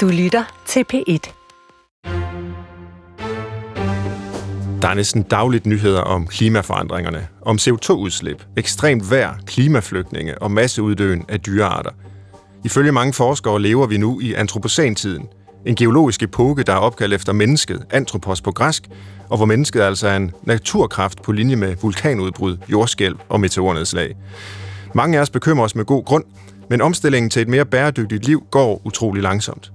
Du lytter til P1. Der er næsten dagligt nyheder om klimaforandringerne, om CO2-udslip, ekstremt vejr, klimaflygtninge og masseuddøen af dyrearter. Ifølge mange forskere lever vi nu i antropocentiden, en geologisk epoke, der er opkaldt efter mennesket, antropos på græsk, og hvor mennesket altså er en naturkraft på linje med vulkanudbrud, jordskælv og meteornedslag. Mange af os bekymrer os med god grund, men omstillingen til et mere bæredygtigt liv går utrolig langsomt.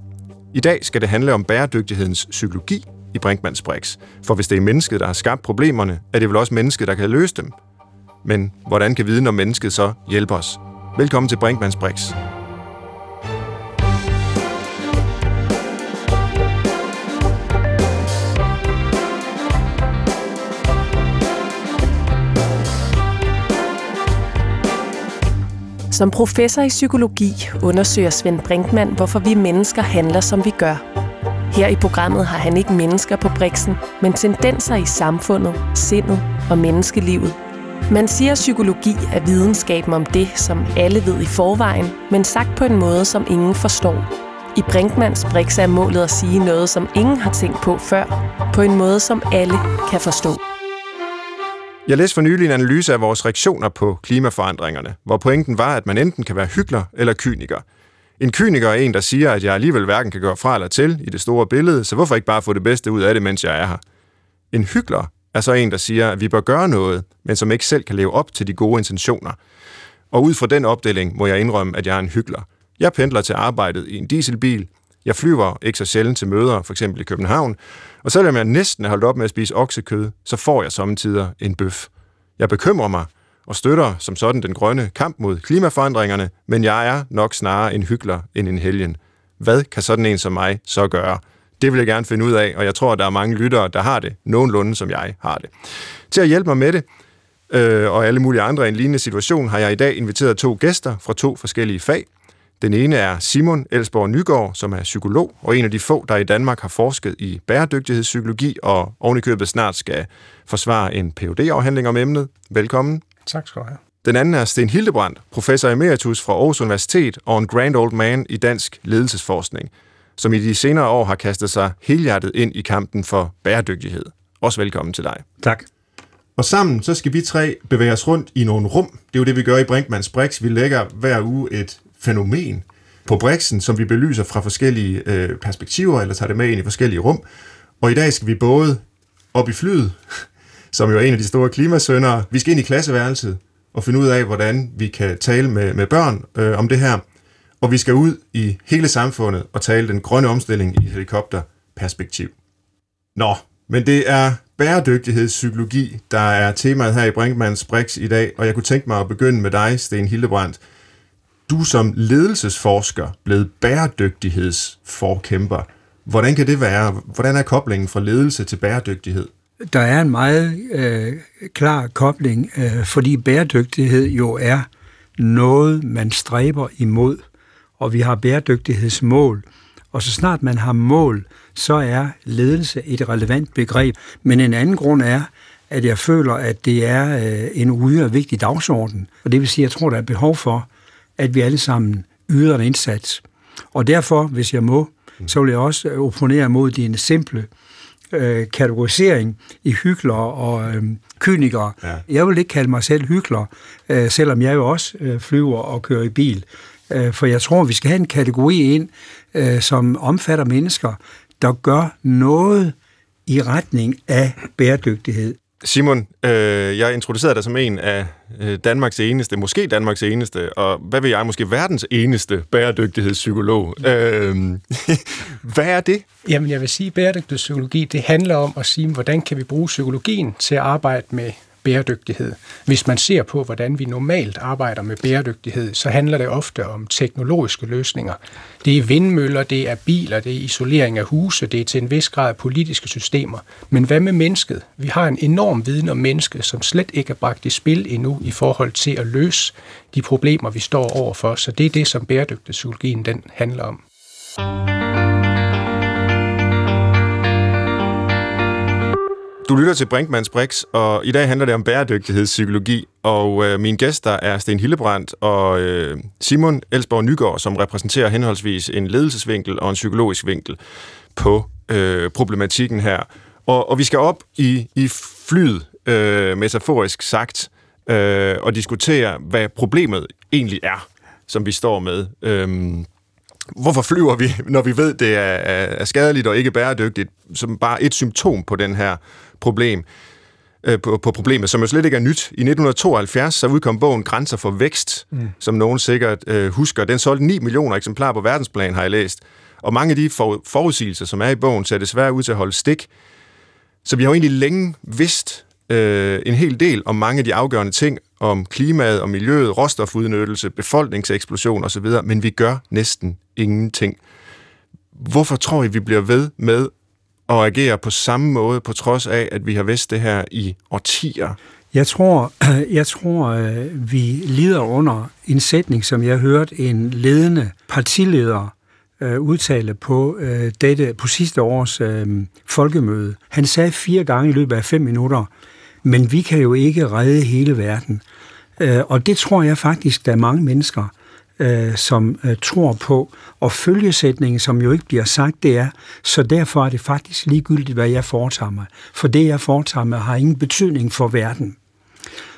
I dag skal det handle om bæredygtighedens psykologi i Brinkmanns Brix. For hvis det er mennesket, der har skabt problemerne, er det vel også mennesket, der kan løse dem. Men hvordan kan viden om mennesket så hjælpe os? Velkommen til Brinkmanns Brix. Som professor i psykologi undersøger Svend Brinkmann, hvorfor vi mennesker handler, som vi gør. Her i programmet har han ikke mennesker på briksen, men tendenser i samfundet, sindet og menneskelivet. Man siger, at psykologi er videnskaben om det, som alle ved i forvejen, men sagt på en måde, som ingen forstår. I Brinkmans Brix er målet at sige noget, som ingen har tænkt på før, på en måde, som alle kan forstå. Jeg læste for nylig en analyse af vores reaktioner på klimaforandringerne, hvor pointen var, at man enten kan være hyggelig eller kyniker. En kyniker er en, der siger, at jeg alligevel hverken kan gøre fra eller til i det store billede, så hvorfor ikke bare få det bedste ud af det, mens jeg er her? En hyggelig er så en, der siger, at vi bør gøre noget, men som ikke selv kan leve op til de gode intentioner. Og ud fra den opdeling må jeg indrømme, at jeg er en hyggelig. Jeg pendler til arbejdet i en dieselbil, jeg flyver ikke så sjældent til møder, for eksempel i København, og selvom jeg næsten er holdt op med at spise oksekød, så får jeg sommetider en bøf. Jeg bekymrer mig og støtter som sådan den grønne kamp mod klimaforandringerne, men jeg er nok snarere en hyggelig end en helgen. Hvad kan sådan en som mig så gøre? Det vil jeg gerne finde ud af, og jeg tror, at der er mange lyttere, der har det nogenlunde, som jeg har det. Til at hjælpe mig med det, øh, og alle mulige andre i en lignende situation, har jeg i dag inviteret to gæster fra to forskellige fag. Den ene er Simon Elsborg Nygaard, som er psykolog, og en af de få, der i Danmark har forsket i bæredygtighedspsykologi, og ovenikøbet snart skal forsvare en phd afhandling om emnet. Velkommen. Tak skal du have. Den anden er Sten Hildebrandt, professor emeritus fra Aarhus Universitet og en grand old man i dansk ledelsesforskning, som i de senere år har kastet sig helhjertet ind i kampen for bæredygtighed. Også velkommen til dig. Tak. Og sammen så skal vi tre bevæge os rundt i nogle rum. Det er jo det, vi gør i Brinkmanns Brix. Vi lægger hver uge et fænomen på Brixen, som vi belyser fra forskellige øh, perspektiver, eller tager det med ind i forskellige rum. Og i dag skal vi både op i flyet, som jo er en af de store klimasøndere. Vi skal ind i klasseværelset og finde ud af, hvordan vi kan tale med, med børn øh, om det her. Og vi skal ud i hele samfundet og tale den grønne omstilling i helikopterperspektiv. Nå, men det er bæredygtighedspsykologi, der er temaet her i Brinkmanns Brix i dag, og jeg kunne tænke mig at begynde med dig, Sten Hildebrandt du som ledelsesforsker blevet bæredygtighedsforkæmper. Hvordan kan det være? Hvordan er koblingen fra ledelse til bæredygtighed? Der er en meget øh, klar kobling, øh, fordi bæredygtighed jo er noget, man stræber imod, og vi har bæredygtighedsmål. Og så snart man har mål, så er ledelse et relevant begreb. Men en anden grund er, at jeg føler, at det er øh, en ude og vigtig dagsorden. Og det vil sige, at jeg tror, der er behov for, at vi alle sammen yder en indsats. Og derfor, hvis jeg må, så vil jeg også opponere mod din simple øh, kategorisering i hyggeler og øh, kynikere. Ja. Jeg vil ikke kalde mig selv hyggelig, øh, selvom jeg jo også øh, flyver og kører i bil. Øh, for jeg tror, vi skal have en kategori ind, øh, som omfatter mennesker, der gør noget i retning af bæredygtighed. Simon, øh, jeg introducerede dig som en af øh, Danmarks eneste, måske Danmarks eneste, og hvad vil jeg, måske verdens eneste bæredygtighedspsykolog. Øh, hvad er det? Jamen, jeg vil sige, at bæredygtighedspsykologi, det handler om at sige, hvordan kan vi bruge psykologien til at arbejde med bæredygtighed. Hvis man ser på, hvordan vi normalt arbejder med bæredygtighed, så handler det ofte om teknologiske løsninger. Det er vindmøller, det er biler, det er isolering af huse, det er til en vis grad politiske systemer. Men hvad med mennesket? Vi har en enorm viden om mennesket, som slet ikke er bragt i spil endnu i forhold til at løse de problemer, vi står overfor. Så det er det, som bæredygtighedspsykologien den handler om. Du lytter til Brinkmanns Brix, og i dag handler det om bæredygtighedspsykologi. og øh, mine gæster er Sten Hillebrandt og øh, Simon Elsborg Nygaard, som repræsenterer henholdsvis en ledelsesvinkel og en psykologisk vinkel på øh, problematikken her. Og, og vi skal op i, i flyet, øh, metaforisk sagt, øh, og diskutere, hvad problemet egentlig er, som vi står med. Øh, hvorfor flyver vi, når vi ved, det er, er skadeligt og ikke bæredygtigt, som bare et symptom på den her problem øh, på, på problemet, som jo slet ikke er nyt. I 1972 så udkom bogen Grænser for Vækst, mm. som nogen sikkert øh, husker. Den solgte 9 millioner eksemplarer på verdensplan, har jeg læst. Og mange af de for, forudsigelser, som er i bogen, ser desværre ud til at holde stik. Så vi har jo egentlig længe vidst øh, en hel del om mange af de afgørende ting, om klimaet og miljøet, råstofudnyttelse, befolkningseksplosion osv., men vi gør næsten ingenting. Hvorfor tror I, vi bliver ved med at agere på samme måde, på trods af, at vi har vidst det her i årtier? Jeg tror, jeg tror, øh, vi lider under en sætning, som jeg hørte en ledende partileder øh, udtale på øh, dette på sidste års øh, folkemøde. Han sagde fire gange i løbet af fem minutter, men vi kan jo ikke redde hele verden. Øh, og det tror jeg faktisk, der er mange mennesker, øh, som øh, tror på. Og følgesætningen, som jo ikke bliver sagt, det er, så derfor er det faktisk ligegyldigt, hvad jeg foretager mig. For det, jeg foretager mig, har ingen betydning for verden.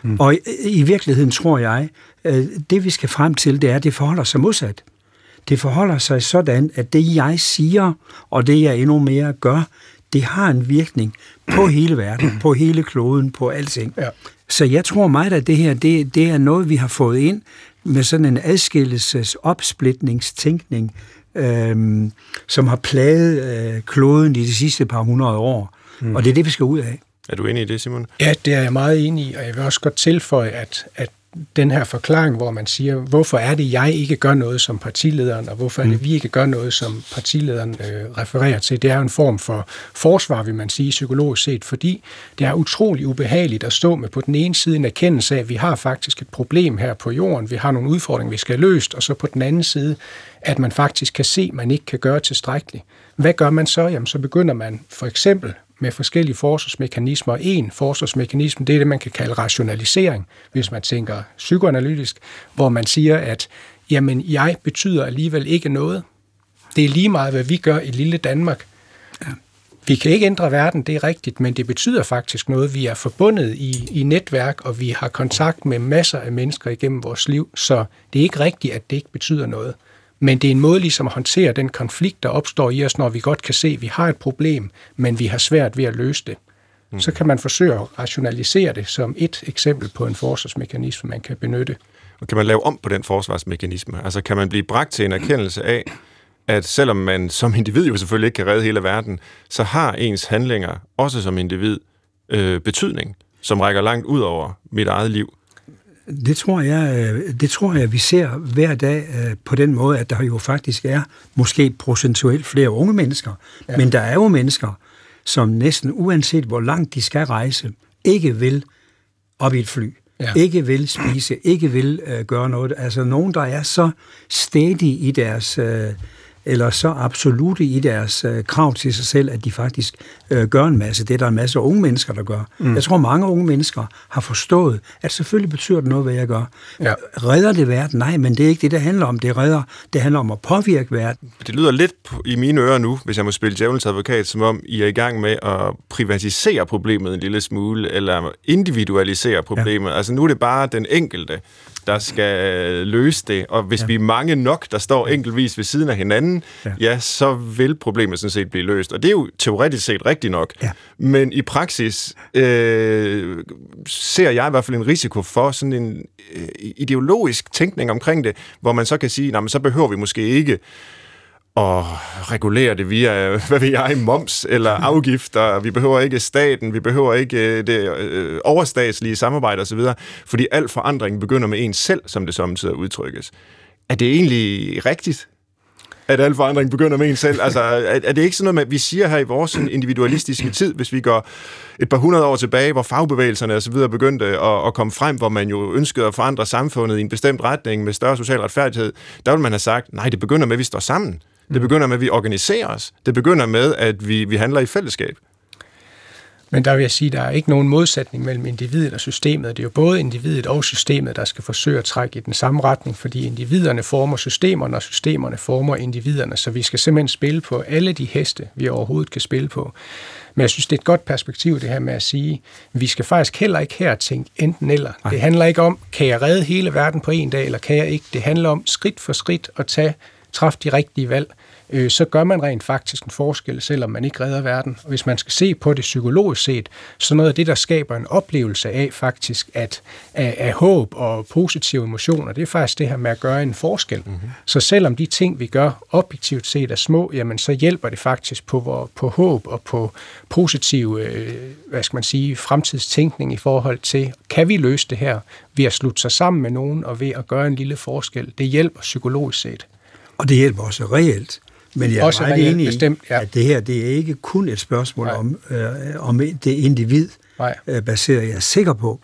Mm. Og i, i virkeligheden tror jeg, øh, det vi skal frem til, det er, at det forholder sig modsat. Det forholder sig sådan, at det jeg siger, og det jeg endnu mere gør, det har en virkning på hele verden, på hele kloden, på alting. Ja. Så jeg tror meget, at det her, det, det er noget, vi har fået ind med sådan en adskillelses opsplitningstænkning, øhm, som har plaget øh, kloden i de sidste par hundrede år. Mm. Og det er det, vi skal ud af. Er du enig i det, Simon? Ja, det er jeg meget enig i, og jeg vil også godt tilføje, at, at den her forklaring, hvor man siger, hvorfor er det, jeg ikke gør noget som partilederen, og hvorfor er det, mm. vi ikke gør noget, som partilederen øh, refererer til. Det er en form for forsvar, vil man sige, psykologisk set, fordi det er utrolig ubehageligt at stå med på den ene side en erkendelse af, at vi har faktisk et problem her på jorden, vi har nogle udfordringer, vi skal have løst, og så på den anden side, at man faktisk kan se, at man ikke kan gøre tilstrækkeligt. Hvad gør man så? Jamen, så begynder man for eksempel med forskellige forsvarsmekanismer. En forsvarsmekanisme, det er det, man kan kalde rationalisering, hvis man tænker psykoanalytisk, hvor man siger, at jamen, jeg betyder alligevel ikke noget. Det er lige meget, hvad vi gør i lille Danmark. Ja. Vi kan ikke ændre verden, det er rigtigt, men det betyder faktisk noget. Vi er forbundet i, i netværk, og vi har kontakt med masser af mennesker igennem vores liv, så det er ikke rigtigt, at det ikke betyder noget. Men det er en måde ligesom at håndtere den konflikt, der opstår i os, når vi godt kan se, at vi har et problem, men vi har svært ved at løse det. Mm. Så kan man forsøge at rationalisere det som et eksempel på en forsvarsmekanisme, man kan benytte. Og kan man lave om på den forsvarsmekanisme? Altså kan man blive bragt til en erkendelse af, at selvom man som individ jo selvfølgelig ikke kan redde hele verden, så har ens handlinger, også som individ, øh, betydning, som rækker langt ud over mit eget liv. Det tror jeg, øh, det tror jeg, vi ser hver dag øh, på den måde, at der jo faktisk er måske procentuelt flere unge mennesker, ja. men der er jo mennesker, som næsten uanset hvor langt de skal rejse, ikke vil op i et fly, ja. ikke vil spise, ikke vil uh, gøre noget. Altså nogen, der er så stedige i deres... Uh, eller så absolute i deres øh, krav til sig selv, at de faktisk øh, gør en masse. Det er der en masse unge mennesker, der gør. Mm. Jeg tror, mange unge mennesker har forstået, at selvfølgelig betyder det noget, hvad jeg gør. Ja. Redder det verden? Nej, men det er ikke det, det handler om. Det redder, det handler om at påvirke verden. Det lyder lidt i mine ører nu, hvis jeg må spille djævelens advokat, som om I er i gang med at privatisere problemet en lille smule, eller individualisere problemet. Ja. Altså nu er det bare den enkelte, der skal løse det, og hvis ja. vi er mange nok, der står enkeltvis ved siden af hinanden, ja. ja, så vil problemet sådan set blive løst. Og det er jo teoretisk set rigtigt nok. Ja. Men i praksis øh, ser jeg i hvert fald en risiko for sådan en øh, ideologisk tænkning omkring det, hvor man så kan sige, nej, men så behøver vi måske ikke at regulere det via, hvad ved jeg, moms eller afgifter. Vi behøver ikke staten, vi behøver ikke øh, det øh, overstatslige samarbejde osv., fordi al forandring begynder med en selv, som det samtidig udtrykkes. Er det egentlig rigtigt? at al forandring begynder med en selv. Altså, er, er det ikke sådan noget med, at vi siger her i vores individualistiske tid, hvis vi går et par hundrede år tilbage, hvor fagbevægelserne og så videre begyndte at, at komme frem, hvor man jo ønskede at forandre samfundet i en bestemt retning med større social retfærdighed, der ville man have sagt, nej, det begynder med, at vi står sammen. Det begynder med, at vi organiserer os. Det begynder med, at vi, vi handler i fællesskab. Men der vil jeg sige, at der er ikke nogen modsætning mellem individet og systemet. Det er jo både individet og systemet, der skal forsøge at trække i den samme retning, fordi individerne former systemerne, og systemerne former individerne. Så vi skal simpelthen spille på alle de heste, vi overhovedet kan spille på. Men jeg synes, det er et godt perspektiv, det her med at sige, at vi skal faktisk heller ikke her tænke enten eller. Nej. Det handler ikke om, kan jeg redde hele verden på en dag, eller kan jeg ikke. Det handler om skridt for skridt at tage, træffe de rigtige valg øh, så gør man rent faktisk en forskel, selvom man ikke redder verden. Og hvis man skal se på det psykologisk set, så noget af det, der skaber en oplevelse af faktisk, at af, af håb og positive emotioner, det er faktisk det her med at gøre en forskel. Mm-hmm. Så selvom de ting, vi gør objektivt set er små, jamen så hjælper det faktisk på, på håb og på positiv, øh, hvad skal man sige, fremtidstænkning i forhold til, kan vi løse det her ved at slutte sig sammen med nogen og ved at gøre en lille forskel. Det hjælper psykologisk set. Og det hjælper også reelt. Men jeg er også meget enig bestemt, ja. at det her det er ikke kun et spørgsmål om, øh, om det individ øh, baseret. Jeg er sikker på,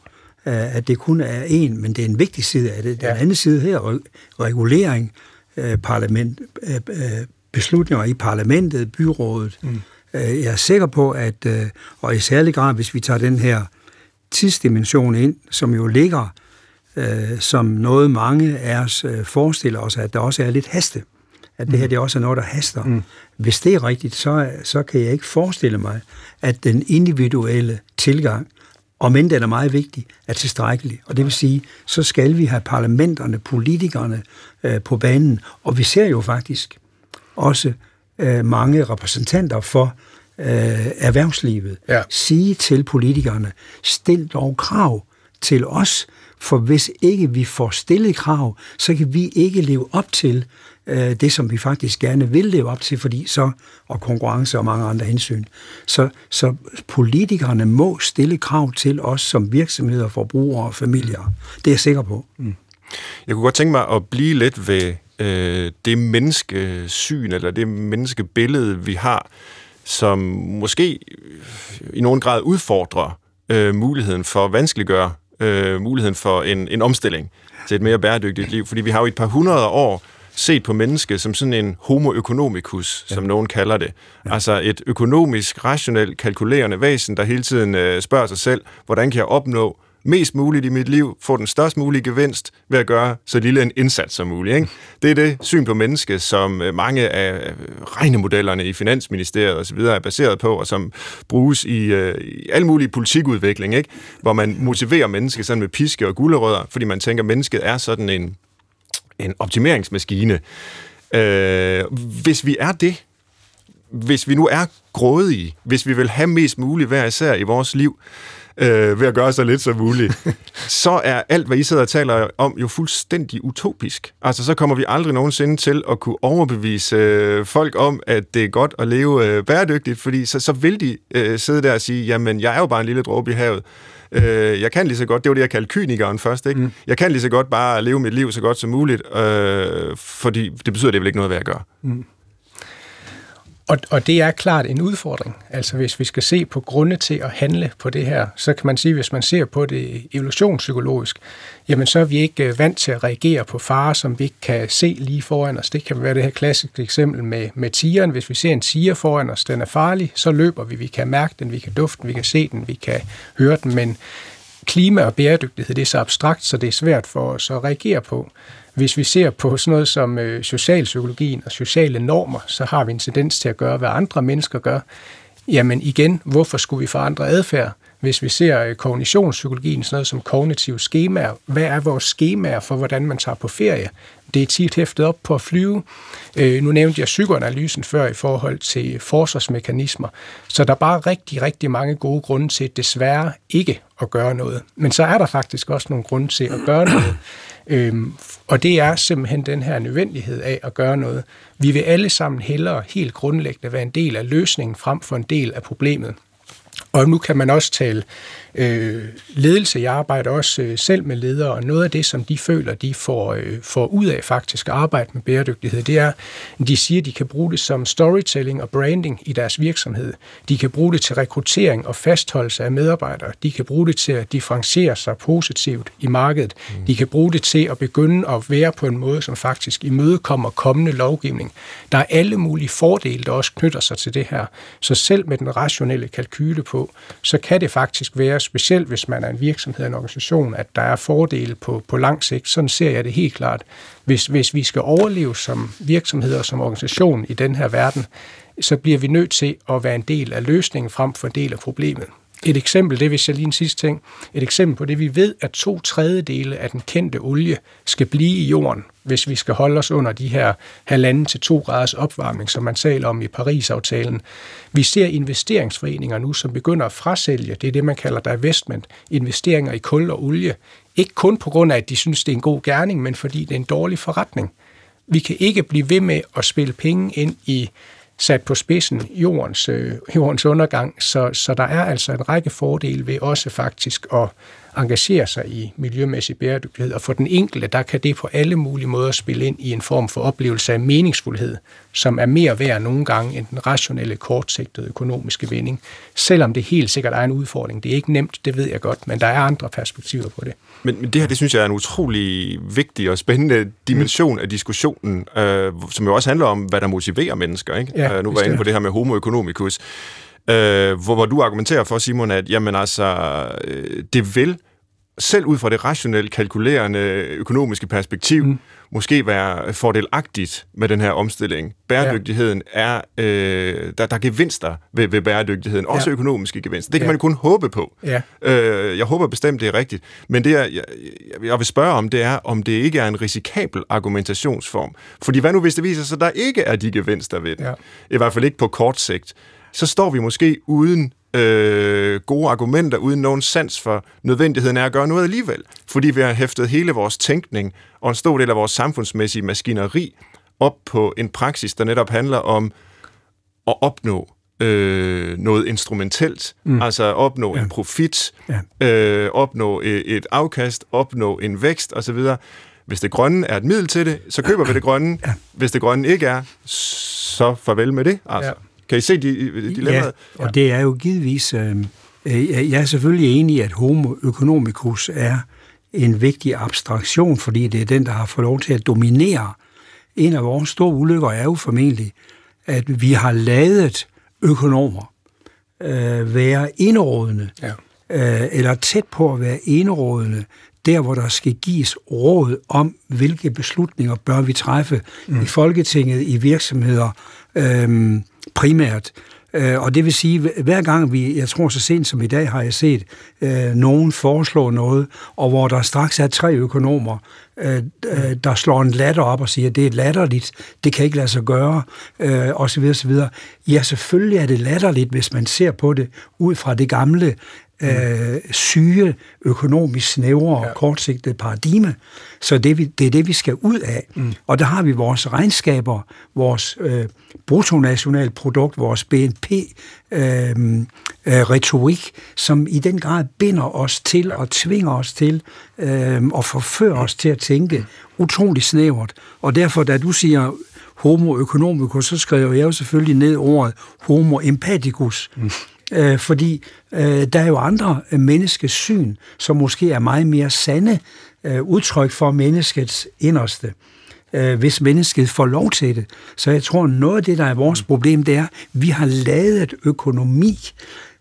øh, at det kun er en, men det er en vigtig side af det. Den ja. anden side her, regulering, øh, parlament, øh, øh, beslutninger i parlamentet, byrådet. Mm. Øh, jeg er sikker på, at, øh, og i særlig grad, hvis vi tager den her tidsdimension ind, som jo ligger øh, som noget mange af os øh, forestiller os, at der også er lidt haste at det her det også er noget, der haster. Mm. Hvis det er rigtigt, så, så kan jeg ikke forestille mig, at den individuelle tilgang, om end den er meget vigtig, er tilstrækkelig. Og det vil sige, så skal vi have parlamenterne, politikerne øh, på banen. Og vi ser jo faktisk også øh, mange repræsentanter for øh, erhvervslivet ja. sige til politikerne, stil dog krav til os, for hvis ikke vi får stillet krav, så kan vi ikke leve op til øh, det, som vi faktisk gerne vil leve op til, fordi så, og konkurrence og mange andre hensyn. Så, så politikerne må stille krav til os som virksomheder, forbrugere og familier. Det er jeg sikker på. Mm. Jeg kunne godt tænke mig at blive lidt ved øh, det menneskesyn, eller det menneskebillede, vi har, som måske i nogen grad udfordrer øh, muligheden for at vanskeliggøre øh, muligheden for en, en omstilling til et mere bæredygtigt liv. Fordi vi har jo i et par hundrede år set på mennesket som sådan en homo economicus, ja. som nogen kalder det. Ja. Altså et økonomisk, rationelt, kalkulerende væsen, der hele tiden øh, spørger sig selv, hvordan kan jeg opnå mest muligt i mit liv, få den størst mulige gevinst ved at gøre så lille en indsats som muligt. Ikke? Det er det syn på menneske, som øh, mange af øh, regnemodellerne i Finansministeriet osv. er baseret på, og som bruges i, øh, i al mulig politikudvikling, ikke? hvor man motiverer mennesket sådan med piske og gulerødder, fordi man tænker, at mennesket er sådan en en optimeringsmaskine. Øh, hvis vi er det, hvis vi nu er grådige, hvis vi vil have mest muligt hver især i vores liv, øh, ved at gøre så lidt som muligt, så er alt, hvad I sidder og taler om, jo fuldstændig utopisk. Altså, så kommer vi aldrig nogensinde til at kunne overbevise øh, folk om, at det er godt at leve øh, bæredygtigt, fordi så, så vil de øh, sidde der og sige, jamen, jeg er jo bare en lille dråbe i havet. Øh, jeg kan lige så godt, det var det, jeg kaldte kynikeren først, ikke? Mm. Jeg kan lige så godt bare leve mit liv så godt som muligt, øh, fordi det betyder, det vil ikke noget, hvad jeg gør. Mm. Og, og det er klart en udfordring. Altså hvis vi skal se på grunde til at handle på det her, så kan man sige, hvis man ser på det evolutionspsykologisk, jamen så er vi ikke øh, vant til at reagere på farer, som vi ikke kan se lige foran os. Det kan være det her klassiske eksempel med, med tigeren. Hvis vi ser en tiger foran os, den er farlig, så løber vi. Vi kan mærke den, vi kan dufte den, vi kan se den, vi kan høre den, men klima og bæredygtighed, det er så abstrakt, så det er svært for os at reagere på. Hvis vi ser på sådan noget som øh, socialpsykologien og sociale normer, så har vi en tendens til at gøre, hvad andre mennesker gør. Jamen igen, hvorfor skulle vi forandre adfærd? Hvis vi ser øh, kognitionspsykologien, sådan noget som kognitive skemaer, hvad er vores skemaer for, hvordan man tager på ferie? Det er tit hæftet op på at flyve. Øh, nu nævnte jeg psykoanalysen før i forhold til forsvarsmekanismer. Så der er bare rigtig, rigtig mange gode grunde til desværre ikke at gøre noget. Men så er der faktisk også nogle grunde til at gøre noget. Øhm, og det er simpelthen den her nødvendighed af at gøre noget. Vi vil alle sammen hellere helt grundlæggende være en del af løsningen frem for en del af problemet. Og nu kan man også tale øh, ledelse. Jeg arbejder også øh, selv med ledere, og noget af det, som de føler, de får, øh, får ud af faktisk at arbejde med bæredygtighed, det er, de siger, at de kan bruge det som storytelling og branding i deres virksomhed. De kan bruge det til rekruttering og fastholdelse af medarbejdere. De kan bruge det til at differentiere sig positivt i markedet. Mm. De kan bruge det til at begynde at være på en måde, som faktisk imødekommer kommende lovgivning. Der er alle mulige fordele, der også knytter sig til det her. Så selv med den rationelle kalkyle på, så kan det faktisk være, specielt hvis man er en virksomhed, en organisation, at der er fordele på, på lang sigt. Sådan ser jeg det helt klart. Hvis, hvis vi skal overleve som virksomheder og som organisation i den her verden, så bliver vi nødt til at være en del af løsningen frem for en del af problemet. Et eksempel, det hvis jeg lige en sidste ting, et eksempel på det, vi ved, at to tredjedele af den kendte olie skal blive i jorden, hvis vi skal holde os under de her halvanden til to graders opvarmning, som man taler om i Paris-aftalen. Vi ser investeringsforeninger nu, som begynder at frasælge, det er det, man kalder divestment, investeringer i kul og olie. Ikke kun på grund af, at de synes, det er en god gerning, men fordi det er en dårlig forretning. Vi kan ikke blive ved med at spille penge ind i sat på spidsen jordens, øh, jordens undergang, så, så der er altså en række fordele ved også faktisk at engagere sig i miljømæssig bæredygtighed, og for den enkelte, der kan det på alle mulige måder spille ind i en form for oplevelse af meningsfuldhed, som er mere værd nogle gange end den rationelle, kortsigtede økonomiske vinding, selvom det helt sikkert er en udfordring. Det er ikke nemt, det ved jeg godt, men der er andre perspektiver på det. Men, men det her, det synes jeg er en utrolig vigtig og spændende dimension mm. af diskussionen, øh, som jo også handler om, hvad der motiverer mennesker. Ikke? Ja, øh, nu var jeg inde på det her med homo economicus, øh, hvor, hvor du argumenterer for, Simon, at jamen, altså, øh, det vil selv ud fra det rationelt kalkulerende økonomiske perspektiv, mm. Måske være fordelagtigt med den her omstilling. Bæredygtigheden ja. er, øh, der, der er gevinster ved, ved bæredygtigheden, også ja. økonomiske gevinster. Det kan ja. man kun håbe på. Ja. Øh, jeg håber bestemt, det er rigtigt. Men det, jeg, jeg, jeg vil spørge om, det er, om det ikke er en risikabel argumentationsform. Fordi hvad nu, hvis det viser sig, at der ikke er de gevinster ved det? Ja. I hvert fald ikke på kort sigt. Så står vi måske uden øh, gode argumenter, uden nogen sans for nødvendigheden af at gøre noget alligevel. Fordi vi har hæftet hele vores tænkning og en stor del af vores samfundsmæssige maskineri op på en praksis, der netop handler om at opnå øh, noget instrumentelt, mm. altså opnå ja. en profit, ja. øh, opnå et, et afkast, opnå en vækst osv. Hvis det grønne er et middel til det, så køber vi det grønne. Ja. Hvis det grønne ikke er, så farvel med det. Altså. Ja. Kan I se de, dilemmaet? Ja, og det er jo givetvis... Øh, øh, jeg er selvfølgelig enig i, at homo economicus er en vigtig abstraktion, fordi det er den, der har fået lov til at dominere. En af vores store ulykker er jo formentlig, at vi har lavet økonomer øh, være indrådende, ja. øh, eller tæt på at være indrådende, der hvor der skal gives råd om, hvilke beslutninger bør vi træffe mm. i Folketinget, i virksomheder, Øhm, øh, primært. Og det vil sige, hver gang vi, jeg tror så sent som i dag, har jeg set øh, nogen foreslå noget, og hvor der straks er tre økonomer, øh, øh der slår en latter op og siger, det er latterligt, det kan ikke lade sig gøre, øh, osv. osv. Ja, selvfølgelig er det latterligt, hvis man ser på det ud fra det gamle øh, syge, økonomisk snævre og ja. kortsigtede paradigme. Så det, vi, det er det, vi skal ud af. Mm. Og der har vi vores regnskaber, vores øh, bruttonationalprodukt, vores BNP-retorik, øh, øh, som i den grad binder os til og tvinger os til øh, og forfører os til at tænke utrolig snævert. Og derfor, da du siger homo economicus, så skriver jeg jo selvfølgelig ned ordet homo empathicus. Mm øh, fordi øh, der er jo andre øh, menneskesyn, som måske er meget mere sande øh, udtryk for menneskets inderste øh, hvis mennesket får lov til det. Så jeg tror, noget af det, der er vores mm. problem, det er, at vi har lavet økonomi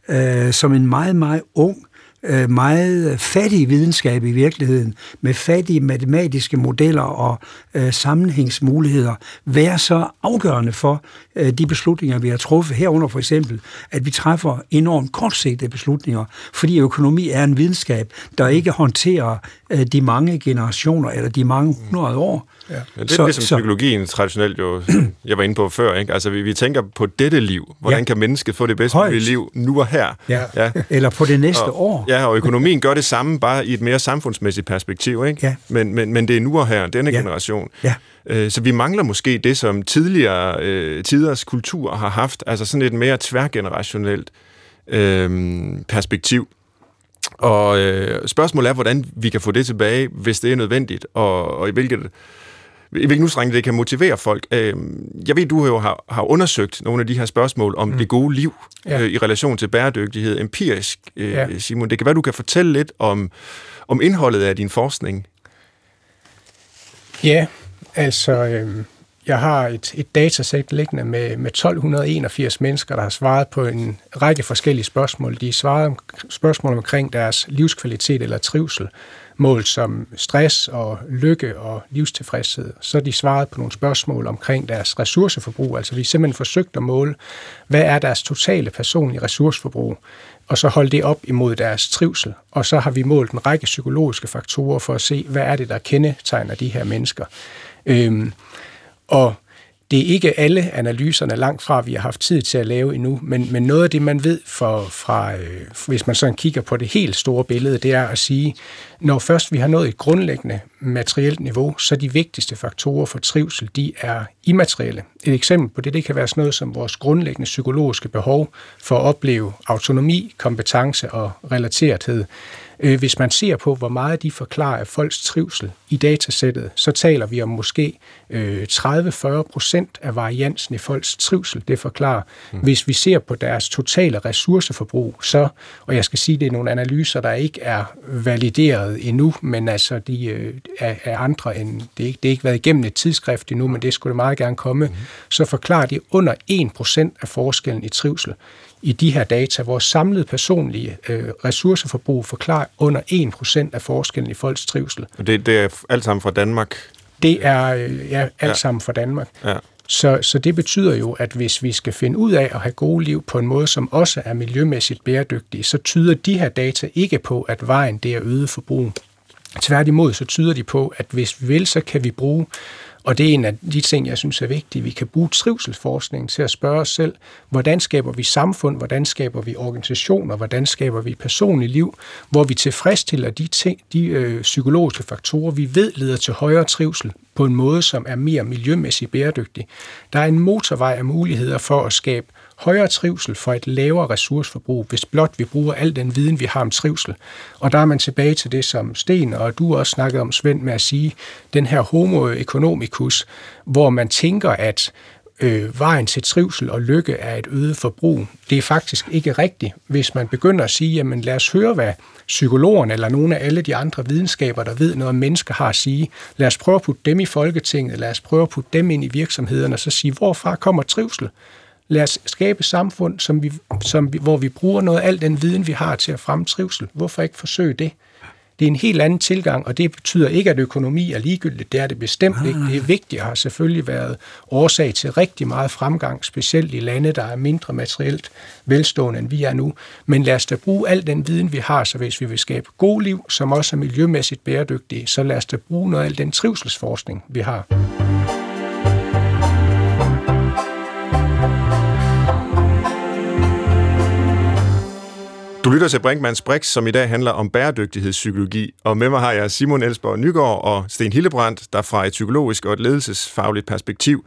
øh, som en meget, meget ung øh, meget fattig videnskab i virkeligheden, med fattige matematiske modeller og øh, sammenhængsmuligheder, være så afgørende for øh, de beslutninger, vi har truffet herunder for eksempel, at vi træffer enormt kortsigtede beslutninger, fordi økonomi er en videnskab, der ikke håndterer øh, de mange generationer eller de mange hundrede år, Ja. Men det er så, ligesom så, psykologien traditionelt jo, jeg var inde på før, ikke? Altså, vi, vi tænker på dette liv. Hvordan ja. kan mennesket få det bedste liv nu og her? Ja. ja. Eller på det næste og, år. Ja, og økonomien gør det samme, bare i et mere samfundsmæssigt perspektiv, ikke? Ja. Men, men, men det er nu og her, denne ja. generation. Ja. Øh, så vi mangler måske det, som tidligere øh, tiders kultur har haft, altså sådan et mere tværgenerationelt øh, perspektiv. Og øh, spørgsmålet er, hvordan vi kan få det tilbage, hvis det er nødvendigt, og, og i hvilket i hvilken udstrækning det kan motivere folk. Øh, jeg ved, du jo har, har undersøgt nogle af de her spørgsmål om mm. det gode liv ja. øh, i relation til bæredygtighed empirisk, øh, ja. Simon. Det kan være, du kan fortælle lidt om, om indholdet af din forskning. Ja, altså... Øh jeg har et, et datasæt liggende med, med 1281 mennesker, der har svaret på en række forskellige spørgsmål. De har svaret spørgsmål omkring deres livskvalitet eller trivsel, mål som stress og lykke og livstilfredshed. Så har de svaret på nogle spørgsmål omkring deres ressourceforbrug. Altså vi har simpelthen forsøgt at måle, hvad er deres totale personlige ressourceforbrug, og så holde det op imod deres trivsel. Og så har vi målt en række psykologiske faktorer for at se, hvad er det, der kendetegner de her mennesker. Øhm, og det er ikke alle analyserne langt fra, vi har haft tid til at lave endnu, men, men noget af det, man ved for, fra, øh, hvis man sådan kigger på det helt store billede, det er at sige, når først vi har nået et grundlæggende materielt niveau, så de vigtigste faktorer for trivsel, de er immaterielle. Et eksempel på det, det kan være sådan noget som vores grundlæggende psykologiske behov for at opleve autonomi, kompetence og relaterethed. Øh, hvis man ser på, hvor meget de forklarer folks trivsel i datasættet, så taler vi om måske 30-40 øh, procent af variansen i folks trivsel, det forklarer. Mm. Hvis vi ser på deres totale ressourceforbrug, så, og jeg skal sige, det er nogle analyser, der ikke er valideret endnu, men altså de øh, er, er andre end, det er, ikke, det er ikke været igennem et tidsskrift endnu, men det skulle det meget gerne komme, mm. så forklarer de under 1 procent af forskellen i trivsel i de her data. Vores samlede personlige øh, ressourceforbrug forklarer under 1% af forskellen i folks trivsel. Og det, det er alt sammen fra Danmark? Det er øh, ja, alt ja. sammen fra Danmark. Ja. Så, så det betyder jo, at hvis vi skal finde ud af at have gode liv på en måde, som også er miljømæssigt bæredygtig, så tyder de her data ikke på, at vejen det er øget forbrug. Tværtimod så tyder de på, at hvis vi vil, så kan vi bruge og det er en af de ting, jeg synes er vigtige. Vi kan bruge trivselsforskningen til at spørge os selv, hvordan skaber vi samfund, hvordan skaber vi organisationer, hvordan skaber vi personligt liv, hvor vi tilfredsstiller de, ting, de øh, psykologiske faktorer, vi ved leder til højere trivsel på en måde, som er mere miljømæssigt bæredygtig. Der er en motorvej af muligheder for at skabe højere trivsel for et lavere ressourceforbrug, hvis blot vi bruger al den viden, vi har om trivsel. Og der er man tilbage til det, som Sten og du også snakkede om, Svend, med at sige, den her homo economicus, hvor man tænker, at øh, vejen til trivsel og lykke er et øget forbrug. Det er faktisk ikke rigtigt, hvis man begynder at sige, jamen lad os høre, hvad psykologen eller nogle af alle de andre videnskaber, der ved noget om mennesker, har at sige. Lad os prøve at putte dem i Folketinget, lad os prøve at putte dem ind i virksomhederne, og så sige, hvorfra kommer trivsel? Lad os skabe samfund, som vi, som vi, hvor vi bruger noget af al den viden, vi har til at fremme trivsel. Hvorfor ikke forsøge det? Det er en helt anden tilgang, og det betyder ikke, at økonomi er ligegyldigt. Det er det bestemt ikke. Det er vigtigt og har selvfølgelig været årsag til rigtig meget fremgang, specielt i lande, der er mindre materielt velstående, end vi er nu. Men lad os da bruge al den viden, vi har, så hvis vi vil skabe god liv, som også er miljømæssigt bæredygtige, så lad os da bruge noget af al den trivselsforskning, vi har. Lytter til Brinkmanns Brix, som i dag handler om bæredygtighedspsykologi, og med mig har jeg Simon Elsborg Nygaard og Sten Hillebrandt, der fra et psykologisk og et ledelsesfagligt perspektiv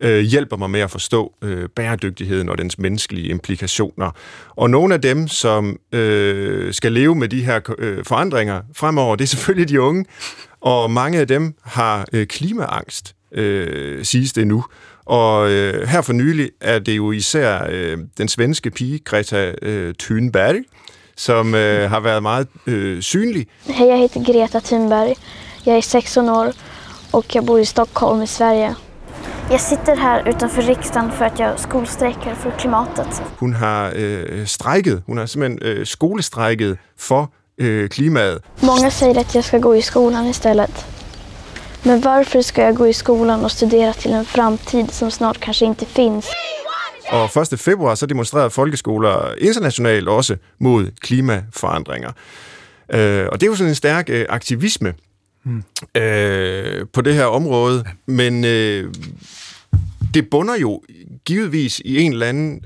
øh, hjælper mig med at forstå øh, bæredygtigheden og dens menneskelige implikationer. Og nogle af dem, som øh, skal leve med de her øh, forandringer fremover, det er selvfølgelig de unge, og mange af dem har øh, klimaangst, øh, siges det nu. Og øh, her for nylig er det jo især øh, den svenske pige Greta øh, Thunberg, som øh, har været meget øh, synlig. Hej, jag heter Greta Thunberg. Jag är 16 år och jag bor i Stockholm i Sverige. Jag sitter här utanför riksdagen för att jag skolstrejkar för klimatet. Hun har øh, strækket, hun har simpelthen øh, skolestrækket for øh, klimaet. Många säger att jag ska gå i skolan istället. Men varför ska jag gå i skolan och studera till en framtid som snart kanske inte finns? Og 1. februar så demonstrerede folkeskoler internationalt også mod klimaforandringer. Øh, og det er jo sådan en stærk øh, aktivisme hmm. øh, på det her område, men øh, det bunder jo givetvis i en eller anden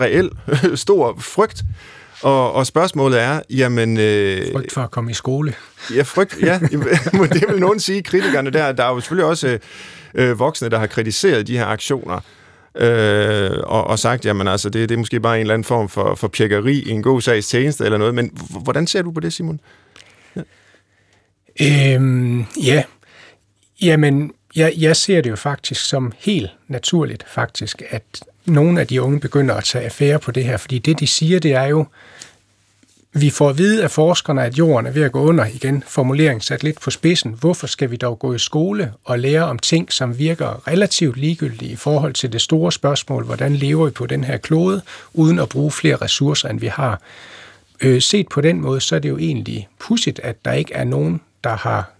reel stor frygt og, og spørgsmålet er, jamen... Øh, frygt for at komme i skole. Ja, frygt, ja. det vil nogen sige, kritikerne der. Der er jo selvfølgelig også øh, voksne, der har kritiseret de her aktioner. øh, og, og sagt, jamen altså, det, det er måske bare en eller anden form for, for pjekkeri i en god sags tjeneste eller noget, men hvordan ser du på det, Simon? Ja. Øhm, ja, jamen, jeg, jeg ser det jo faktisk som helt naturligt, faktisk, at nogle af de unge begynder at tage affære på det her, fordi det, de siger, det er jo, vi får at vide af forskerne, at jorden er ved at gå under igen. Formuleringen sat lidt på spidsen. Hvorfor skal vi dog gå i skole og lære om ting, som virker relativt ligegyldige i forhold til det store spørgsmål, hvordan lever vi på den her klode, uden at bruge flere ressourcer, end vi har? Øh, set på den måde, så er det jo egentlig pudsigt, at der ikke er nogen, der har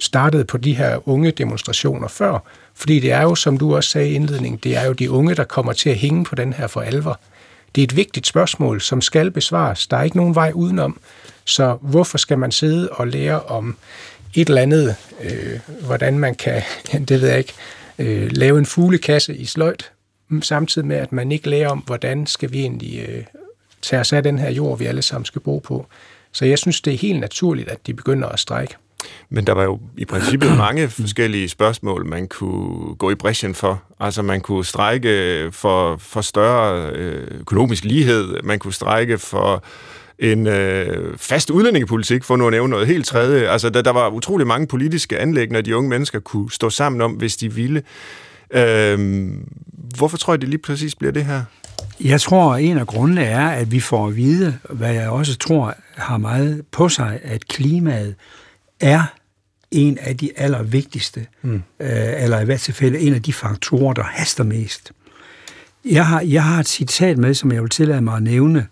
startet på de her unge demonstrationer før. Fordi det er jo, som du også sagde i indledningen, det er jo de unge, der kommer til at hænge på den her for alvor. Det er et vigtigt spørgsmål, som skal besvares. Der er ikke nogen vej udenom. Så hvorfor skal man sidde og lære om et eller andet, øh, hvordan man kan, det ved jeg ikke, øh, lave en fuglekasse i sløjt, samtidig med, at man ikke lærer om, hvordan skal vi egentlig øh, tage os af den her jord, vi alle sammen skal bo på. Så jeg synes, det er helt naturligt, at de begynder at strække. Men der var jo i princippet mange forskellige spørgsmål, man kunne gå i bræschen for. Altså man kunne strække for, for større øh, økonomisk lighed, man kunne strække for en øh, fast udlændingepolitik, for nu at nævne noget helt tredje. Altså der, der var utrolig mange politiske anlæg, de unge mennesker kunne stå sammen om, hvis de ville. Øh, hvorfor tror jeg, det lige præcis bliver det her? Jeg tror, at en af grundene er, at vi får at vide, hvad jeg også tror har meget på sig, at klimaet er en af de allervigtigste, mm. øh, eller i hvert tilfælde en af de faktorer, der haster mest. Jeg har, jeg har et citat med, som jeg vil tillade mig at nævne,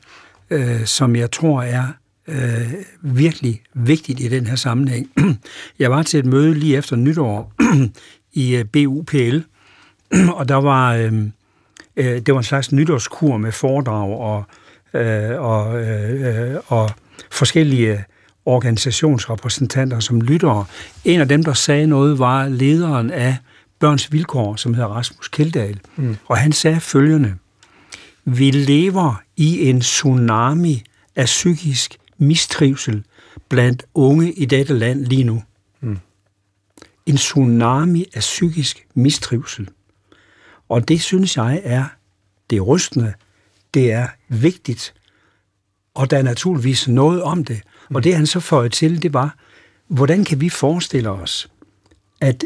øh, som jeg tror er øh, virkelig vigtigt i den her sammenhæng. Jeg var til et møde lige efter nytår i øh, BUPL, og der var, øh, øh, det var en slags nytårskur med foredrag og, øh, og, øh, og forskellige organisationsrepræsentanter som lyttere. En af dem, der sagde noget, var lederen af Børns Vilkår, som hedder Rasmus Keldahl. Mm. Og han sagde følgende. Vi lever i en tsunami af psykisk mistrivsel blandt unge i dette land lige nu. Mm. En tsunami af psykisk mistrivsel. Og det synes jeg er det rystende, det er vigtigt, og der er naturligvis noget om det. Og det han så føjede til, det var, hvordan kan vi forestille os, at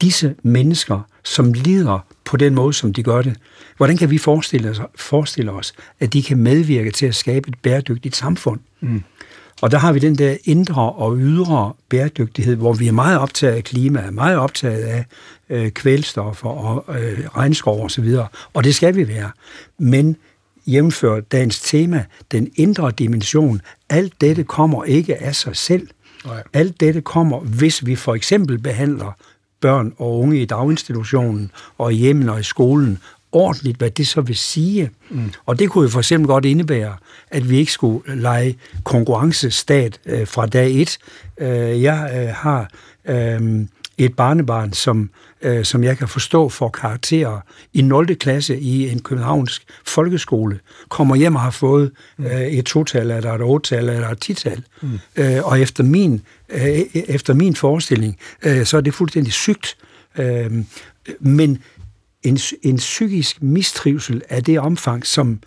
disse mennesker, som lider på den måde, som de gør det, hvordan kan vi forestille os, forestille os at de kan medvirke til at skabe et bæredygtigt samfund? Mm. Og der har vi den der indre og ydre bæredygtighed, hvor vi er meget optaget af klima, er meget optaget af øh, kvælstoffer og øh, regnskov og så videre. Og det skal vi være. Men jævnfør dagens tema, den indre dimension. Alt dette kommer ikke af sig selv. Nej. Alt dette kommer, hvis vi for eksempel behandler børn og unge i daginstitutionen og i hjemmen og i skolen ordentligt, hvad det så vil sige. Mm. Og det kunne jo for eksempel godt indebære, at vi ikke skulle lege konkurrencestat øh, fra dag et. Øh, jeg øh, har øh, et barnebarn, som, øh, som jeg kan forstå får karakterer i 0. klasse i en københavnsk folkeskole, kommer hjem og har fået mm. øh, et total, eller et otal, eller et tital. Mm. Øh, og efter min, øh, efter min forestilling, øh, så er det fuldstændig sygt. Øh, men en, en psykisk mistrivsel af det omfang, som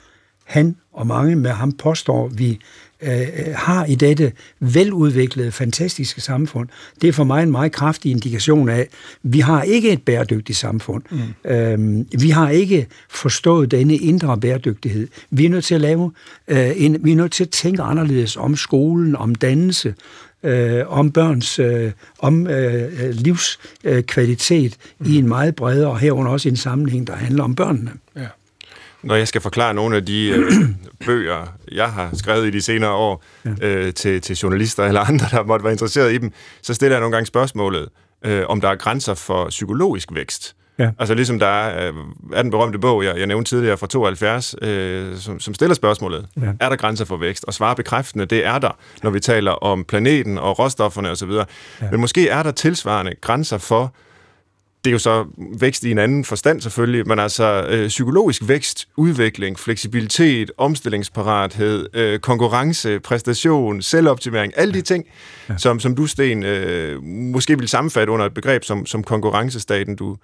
han og mange med ham påstår, vi øh, har i dette veludviklede, fantastiske samfund, det er for mig en meget kraftig indikation af, at vi har ikke et bæredygtigt samfund. Mm. Øhm, vi har ikke forstået denne indre bæredygtighed. Vi er nødt til at lave, øh, en, vi er nødt til at tænke anderledes om skolen, om dannelse, øh, om børns øh, om øh, livskvalitet mm. i en meget bredere, herunder også en sammenhæng, der handler om børnene. Ja. Når jeg skal forklare nogle af de øh, bøger, jeg har skrevet i de senere år ja. øh, til, til journalister eller andre, der måtte være interesseret i dem, så stiller jeg nogle gange spørgsmålet, øh, om der er grænser for psykologisk vækst. Ja. Altså ligesom der er, øh, er den berømte bog, jeg, jeg nævnte tidligere fra 72, øh, som, som stiller spørgsmålet, ja. er der grænser for vækst? Og svarer bekræftende, det er der, når vi taler om planeten og råstofferne osv. Ja. Men måske er der tilsvarende grænser for det er jo så vækst i en anden forstand selvfølgelig, men altså øh, psykologisk vækst, udvikling, fleksibilitet, omstillingsparathed, øh, konkurrence, præstation, selvoptimering, alle de ting, ja. som, som du, Sten, øh, måske vil sammenfatte under et begreb som, som konkurrencestaten, du,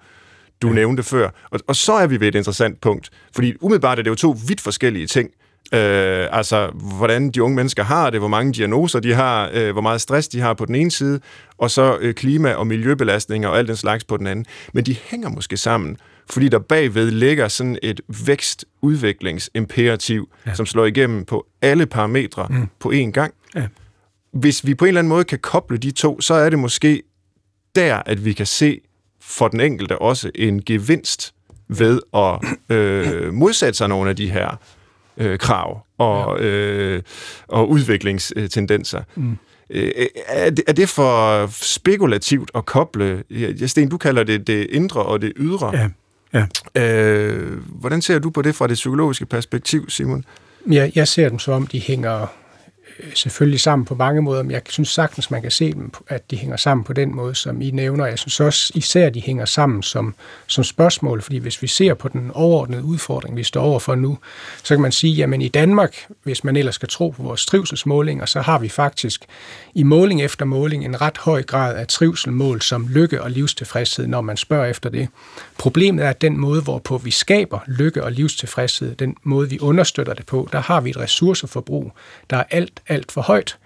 du ja. nævnte før. Og, og så er vi ved et interessant punkt, fordi umiddelbart er det jo to vidt forskellige ting. Øh, altså, hvordan de unge mennesker har det, hvor mange diagnoser de har, øh, hvor meget stress de har på den ene side, og så øh, klima- og miljøbelastninger og alt den slags på den anden. Men de hænger måske sammen, fordi der bagved ligger sådan et vækst-udviklingsimperativ, ja. som slår igennem på alle parametre mm. på én gang. Ja. Hvis vi på en eller anden måde kan koble de to, så er det måske der, at vi kan se for den enkelte også en gevinst ved at øh, modsætte sig nogle af de her øh, krav og, ja. øh, og udviklingstendenser. Mm. Øh, er, det, er det for spekulativt at koble? Ja, Sten, du kalder det det indre og det ydre. Ja. Ja. Øh, hvordan ser du på det fra det psykologiske perspektiv, Simon? Ja, jeg ser dem som om, de hænger selvfølgelig sammen på mange måder, men jeg synes sagtens, man kan se dem, at de hænger sammen på den måde, som I nævner. Jeg synes også især, de hænger sammen som, som spørgsmål, fordi hvis vi ser på den overordnede udfordring, vi står overfor nu, så kan man sige, jamen i Danmark, hvis man ellers skal tro på vores trivselsmålinger, så har vi faktisk i måling efter måling en ret høj grad af trivselmål som lykke og livstilfredshed, når man spørger efter det. Problemet er, at den måde, hvorpå vi skaber lykke og livstilfredshed, den måde, vi understøtter det på, der har vi et ressourceforbrug, der er alt, alt for højt.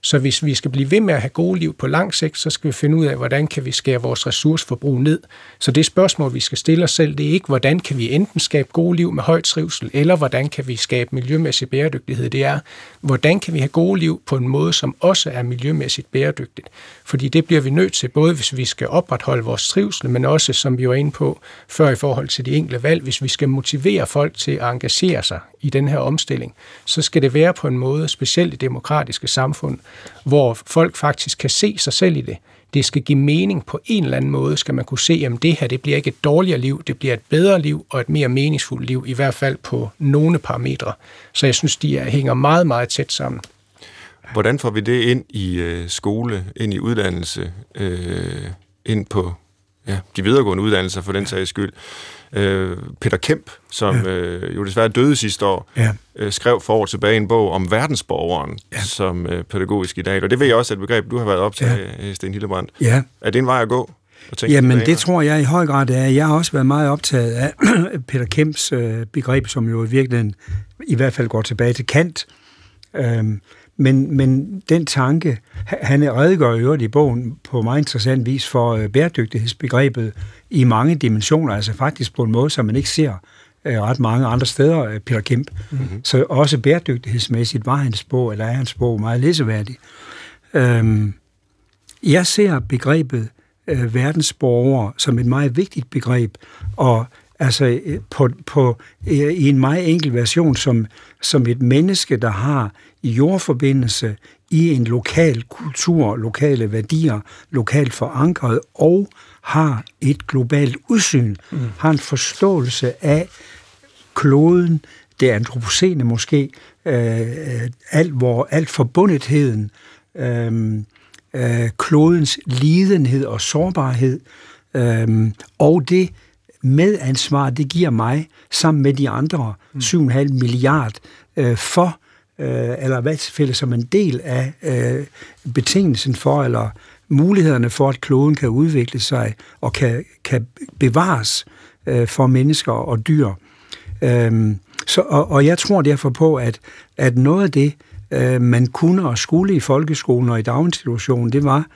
Så hvis vi skal blive ved med at have gode liv på lang sigt, så skal vi finde ud af, hvordan kan vi skære vores ressourceforbrug ned. Så det spørgsmål, vi skal stille os selv, det er ikke, hvordan kan vi enten skabe gode liv med højt trivsel, eller hvordan kan vi skabe miljømæssig bæredygtighed. Det er, hvordan kan vi have gode liv på en måde, som også er miljømæssigt bæredygtigt. Fordi det bliver vi nødt til, både hvis vi skal opretholde vores trivsel, men også, som vi var inde på før i forhold til de enkelte valg, hvis vi skal motivere folk til at engagere sig i den her omstilling, så skal det være på en måde, specielt i demokratiske samfund, hvor folk faktisk kan se sig selv i det. Det skal give mening på en eller anden måde, skal man kunne se, at det her det bliver ikke et dårligere liv, det bliver et bedre liv og et mere meningsfuldt liv, i hvert fald på nogle parametre. Så jeg synes, de hænger meget, meget tæt sammen. Hvordan får vi det ind i øh, skole, ind i uddannelse, øh, ind på ja, de videregående uddannelser for den sags skyld? Øh, Peter Kemp, som ja. øh, jo desværre døde sidste år, ja. øh, skrev for år tilbage en bog om verdensborgeren ja. som øh, pædagogisk i dag. Og det ved jeg også er et begreb, du har været op til, ja. Sten Hildebrandt. Ja. Er det en vej at gå? Jamen, det tror jeg i høj grad er. Jeg har også været meget optaget af Peter Kemps øh, begreb, som jo i virkeligheden i hvert fald går tilbage til Kant. Øhm, men, men den tanke, han redegør i øvrigt i bogen på meget interessant vis for øh, bæredygtighedsbegrebet i mange dimensioner, altså faktisk på en måde, som man ikke ser øh, ret mange andre steder, øh, Peter Kemp. Mm-hmm. Så også bæredygtighedsmæssigt var hans bog, eller er hans bog, meget læseværdig. Øhm, jeg ser begrebet øh, verdensborger som et meget vigtigt begreb, og altså øh, på, på, øh, i en meget enkel version som, som et menneske, der har jordforbindelse i en lokal kultur, lokale værdier, lokalt forankret, og har et globalt udsyn, mm. har en forståelse af kloden, det antropocene måske, øh, alt, hvor alt forbundetheden, øh, øh, klodens lidenhed og sårbarhed, øh, og det medansvar, det giver mig, sammen med de andre mm. 7,5 milliard, øh, for, øh, eller hvad tilfælde som en del af øh, betingelsen for, eller mulighederne for, at kloden kan udvikle sig og kan, kan bevares øh, for mennesker og dyr. Øh, så, og, og jeg tror derfor på, at, at noget af det, øh, man kunne og skulle i folkeskolen og i daginstitutionen, det var,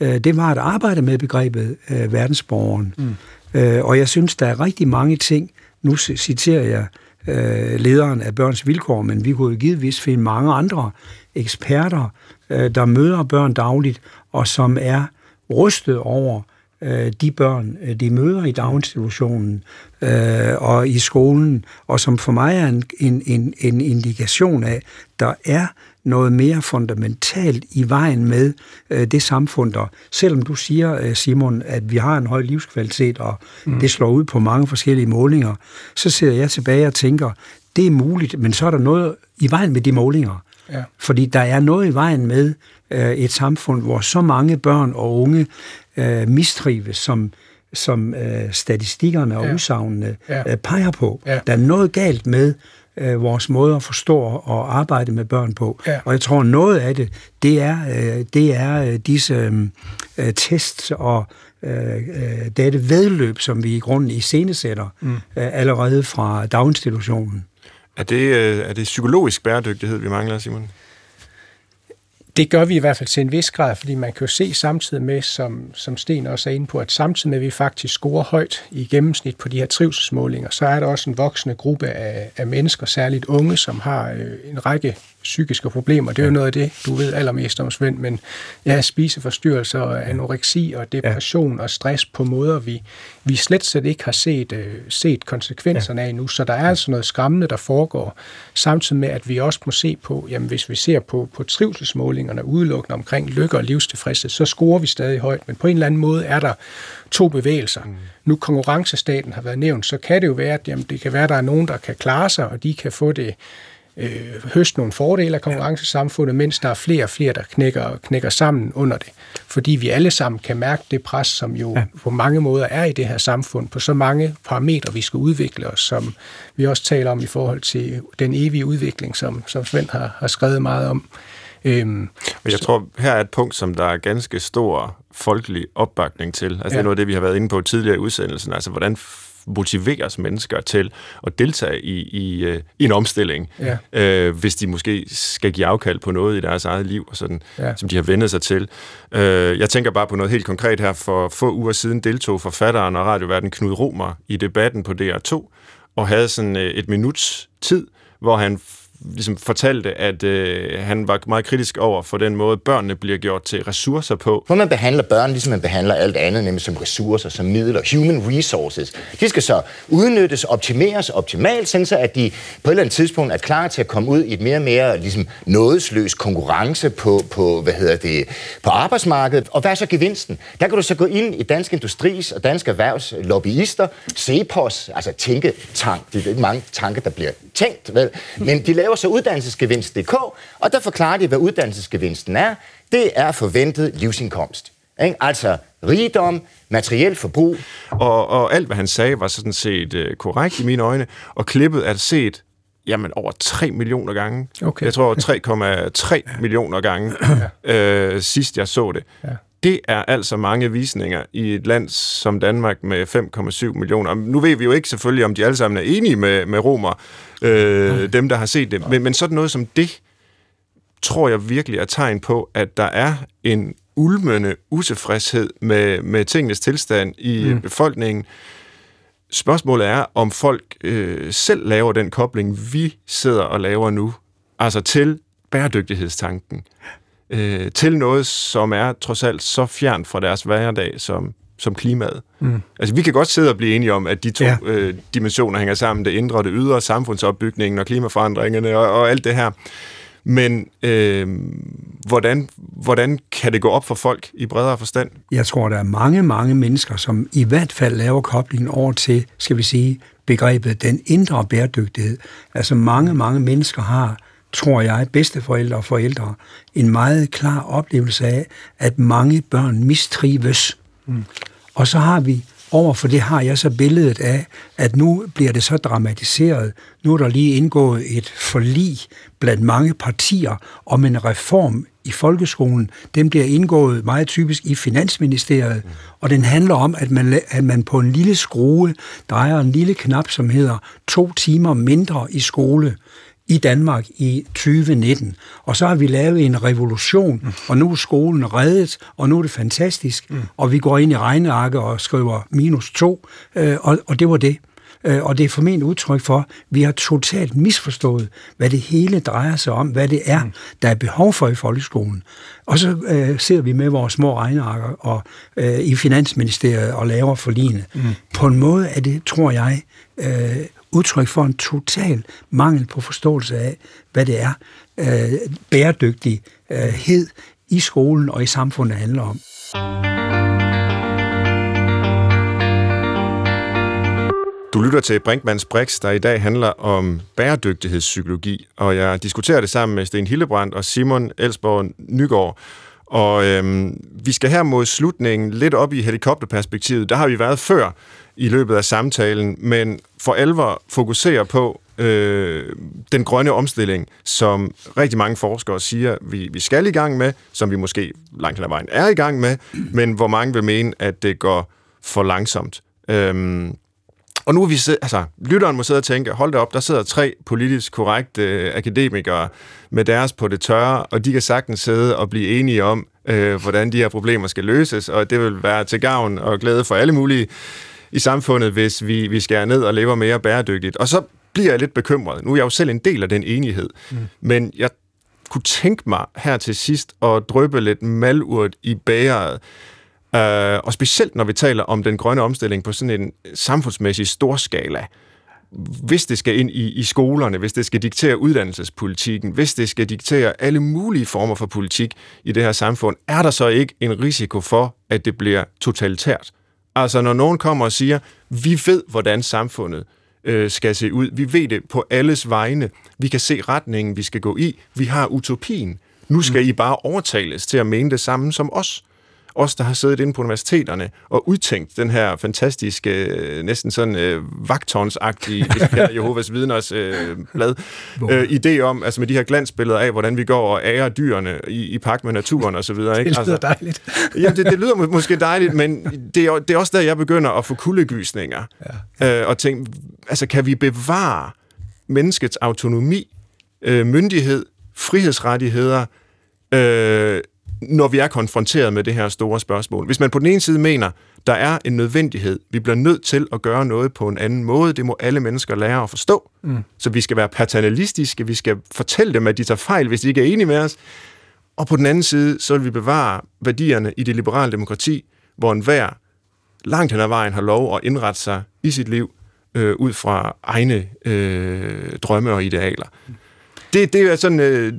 øh, det var at arbejde med begrebet øh, verdensborgeren. Mm. Øh, og jeg synes, der er rigtig mange ting, nu citerer jeg øh, lederen af Børns Vilkår, men vi kunne jo givetvis finde mange andre eksperter, øh, der møder børn dagligt, og som er rystet over øh, de børn, øh, de møder i daginstitutionen øh, og i skolen, og som for mig er en, en, en, en indikation af, der er noget mere fundamentalt i vejen med øh, det samfund, der, selvom du siger, øh, Simon, at vi har en høj livskvalitet, og mm. det slår ud på mange forskellige målinger, så sidder jeg tilbage og tænker, det er muligt, men så er der noget i vejen med de målinger. Ja. Fordi der er noget i vejen med øh, et samfund, hvor så mange børn og unge øh, mistrives, som, som øh, statistikkerne og ja. udsagnene ja. øh, peger på. Ja. Der er noget galt med øh, vores måde at forstå og arbejde med børn på. Ja. Og jeg tror, noget af det, det er, øh, det er øh, disse øh, tests og øh, dette vedløb, som vi i grunden iscenesætter mm. øh, allerede fra daginstitutionen. Er det, øh, er det psykologisk bæredygtighed, vi mangler, Simon? Det gør vi i hvert fald til en vis grad, fordi man kan jo se samtidig med, som, som Sten også er inde på, at samtidig med, at vi faktisk scorer højt i gennemsnit på de her trivselsmålinger, så er der også en voksende gruppe af, af mennesker, særligt unge, som har øh, en række psykiske problemer. Det er jo noget af det, du ved allermest om, Svend, men ja, spiseforstyrrelser, anoreksi og depression ja. og stress på måder, vi, vi slet slet ikke har set, øh, set konsekvenserne ja. af nu. Så der er altså noget skræmmende, der foregår, samtidig med, at vi også må se på, jamen hvis vi ser på, på trivselsmålingerne udelukkende omkring lykke og livstilfredshed, så scorer vi stadig højt, men på en eller anden måde er der to bevægelser. Mm. Nu konkurrencestaten har været nævnt, så kan det jo være, at jamen, det kan være, at der er nogen, der kan klare sig, og de kan få det øh, høste nogle fordele af konkurrencesamfundet, mens der er flere og flere, der knækker, knækker sammen under det. Fordi vi alle sammen kan mærke det pres, som jo ja. på mange måder er i det her samfund, på så mange parametre, vi skal udvikle os, som vi også taler om i forhold til den evige udvikling, som, som Svend har, har skrevet meget om. Øhm, jeg så. tror, her er et punkt, som der er ganske stor folkelig opbakning til. Altså ja. det er noget af det, vi har været inde på tidligere i udsendelsen. Altså hvordan motiveres mennesker til at deltage i, i, øh, i en omstilling, ja. øh, hvis de måske skal give afkald på noget i deres eget liv, og sådan, ja. som de har vendet sig til. Øh, jeg tænker bare på noget helt konkret her. For få uger siden deltog forfatteren og radioverden Knud Romer i debatten på DR2, og havde sådan øh, et minuts tid, hvor han ligesom fortalte, at øh, han var meget kritisk over for den måde, børnene bliver gjort til ressourcer på. Hvor man behandler børn, ligesom man behandler alt andet, nemlig som ressourcer, som midler, human resources. De skal så udnyttes, optimeres optimalt, sådan så at de på et eller andet tidspunkt er klar til at komme ud i et mere og mere ligesom, nådesløs konkurrence på, på, hvad hedder det, på arbejdsmarkedet. Og hvad er så gevinsten? Der kan du så gå ind i Dansk Industris og Dansk Erhvervs lobbyister, CEPOS, altså tænketank. Det er ikke mange tanker, der bliver tænkt, vel? Men de laver laver så uddannelsesgevinst.dk, og der forklarer de, hvad uddannelsesgevinsten er. Det er forventet livsindkomst. Ikke? Altså rigdom, materiel forbrug. Og, og alt, hvad han sagde, var sådan set uh, korrekt i mine øjne, og klippet er set jamen, over 3 millioner gange. Okay. Jeg tror 3,3 millioner gange, ja. øh, sidst jeg så det. Ja. Det er altså mange visninger i et land som Danmark med 5,7 millioner. Nu ved vi jo ikke selvfølgelig, om de alle sammen er enige med, med romer, øh, dem der har set det, men, men sådan noget som det, tror jeg virkelig er tegn på, at der er en ulmende utilfredshed med, med tingenes tilstand i mm. befolkningen. Spørgsmålet er, om folk øh, selv laver den kobling, vi sidder og laver nu, altså til bæredygtighedstanken øh, til noget, som er trods alt så fjern fra deres hverdag som, som klimaet. Mm. Altså, vi kan godt sidde og blive enige om, at de to ja. øh, dimensioner hænger sammen, det indre og det ydre, samfundsopbygningen og klimaforandringerne og, og alt det her. Men øh, hvordan, hvordan kan det gå op for folk i bredere forstand? Jeg tror, der er mange, mange mennesker, som i hvert fald laver koblingen over til, skal vi sige, begrebet den indre bæredygtighed. Altså mange, mange mennesker har tror jeg, bedsteforældre og forældre, en meget klar oplevelse af, at mange børn mistrives. Mm. Og så har vi, over for det har jeg så billedet af, at nu bliver det så dramatiseret. Nu er der lige indgået et forlig blandt mange partier om en reform i folkeskolen. Den bliver indgået meget typisk i Finansministeriet, og den handler om, at man, at man på en lille skrue drejer en lille knap, som hedder to timer mindre i skole i Danmark i 2019. Og så har vi lavet en revolution, mm. og nu er skolen reddet, og nu er det fantastisk, mm. og vi går ind i regnearket og skriver minus to, øh, og, og det var det. Øh, og det er formentlig udtryk for, at vi har totalt misforstået, hvad det hele drejer sig om, hvad det er, mm. der er behov for i folkeskolen. Og så øh, sidder vi med vores små regnearker og, øh, i Finansministeriet og laver forligende. Mm. På en måde er det, tror jeg, øh, udtryk for en total mangel på forståelse af, hvad det er, øh, bæredygtighed øh, i skolen og i samfundet handler om. Du lytter til Brinkmanns Brix, der i dag handler om bæredygtighedspsykologi, og jeg diskuterer det sammen med Sten Hillebrand og Simon Elsborg Nygaard. Og øhm, vi skal her mod slutningen lidt op i helikopterperspektivet. Der har vi været før i løbet af samtalen, men for alvor fokusere på, øh, den grønne omstilling, som rigtig mange forskere siger, vi, vi skal i gang med, som vi måske langt hen ad vejen er i gang med, men hvor mange vil mene, at det går for langsomt. Øhm, og nu er vi sidde, altså, lytteren må sidde og tænke, hold da op, der sidder tre politisk korrekte øh, akademikere med deres på det tørre, og de kan sagtens sidde og blive enige om, øh, hvordan de her problemer skal løses, og det vil være til gavn og glæde for alle mulige i samfundet, hvis vi, vi skærer ned og lever mere bæredygtigt. Og så bliver jeg lidt bekymret. Nu er jeg jo selv en del af den enighed, mm. men jeg kunne tænke mig her til sidst at drøbe lidt malurt i bæret. Uh, og specielt når vi taler om den grønne omstilling på sådan en samfundsmæssig storskala. Hvis det skal ind i, i skolerne, hvis det skal diktere uddannelsespolitikken, hvis det skal diktere alle mulige former for politik i det her samfund, er der så ikke en risiko for, at det bliver totalitært? Altså når nogen kommer og siger, vi ved, hvordan samfundet øh, skal se ud. Vi ved det på alles vegne. Vi kan se retningen, vi skal gå i. Vi har utopien. Nu skal mm. I bare overtales til at mene det samme som os os, der har siddet inde på universiteterne og udtænkt den her fantastiske, øh, næsten sådan øh, vagtårnsagtige Jehovas vidners øh, blad, øh, idé om, altså med de her glansbilleder af, hvordan vi går og ærer dyrene i, i pagt med naturen og så videre. Ikke? Det lyder altså, dejligt. ja, det, det lyder må, måske dejligt, men det er, det er også der, jeg begynder at få kuldegysninger. Ja. Øh, og tænke, altså kan vi bevare menneskets autonomi, øh, myndighed, frihedsrettigheder, øh, når vi er konfronteret med det her store spørgsmål. Hvis man på den ene side mener, der er en nødvendighed, vi bliver nødt til at gøre noget på en anden måde, det må alle mennesker lære at forstå. Mm. Så vi skal være paternalistiske, vi skal fortælle dem, at de tager fejl, hvis de ikke er enige med os. Og på den anden side, så vil vi bevare værdierne i det liberale demokrati, hvor enhver langt hen ad vejen har lov at indrette sig i sit liv øh, ud fra egne øh, drømme og idealer. Det, det er sådan øh,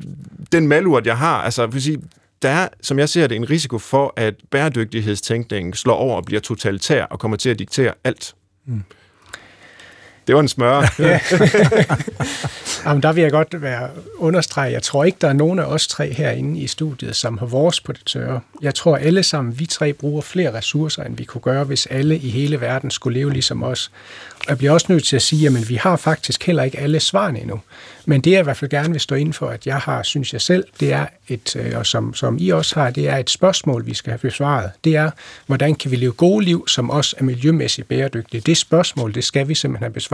den malurt, jeg har. Altså, for sige, der er, som jeg ser det, en risiko for, at bæredygtighedstænkningen slår over og bliver totalitær og kommer til at diktere alt. Mm. Det var en smør. Jamen, der vil jeg godt være understrege, jeg tror ikke, der er nogen af os tre herinde i studiet, som har vores på det tørre. Jeg tror alle sammen, vi tre bruger flere ressourcer, end vi kunne gøre, hvis alle i hele verden skulle leve ligesom os. Og jeg bliver også nødt til at sige, at vi har faktisk heller ikke alle svarene endnu. Men det jeg i hvert fald gerne vil stå ind for, at jeg har, synes jeg selv, det er et, øh, og som, som I også har, det er et spørgsmål, vi skal have besvaret. Det er, hvordan kan vi leve gode liv, som også er miljømæssigt bæredygtige? Det spørgsmål, det skal vi simpelthen have besvaret.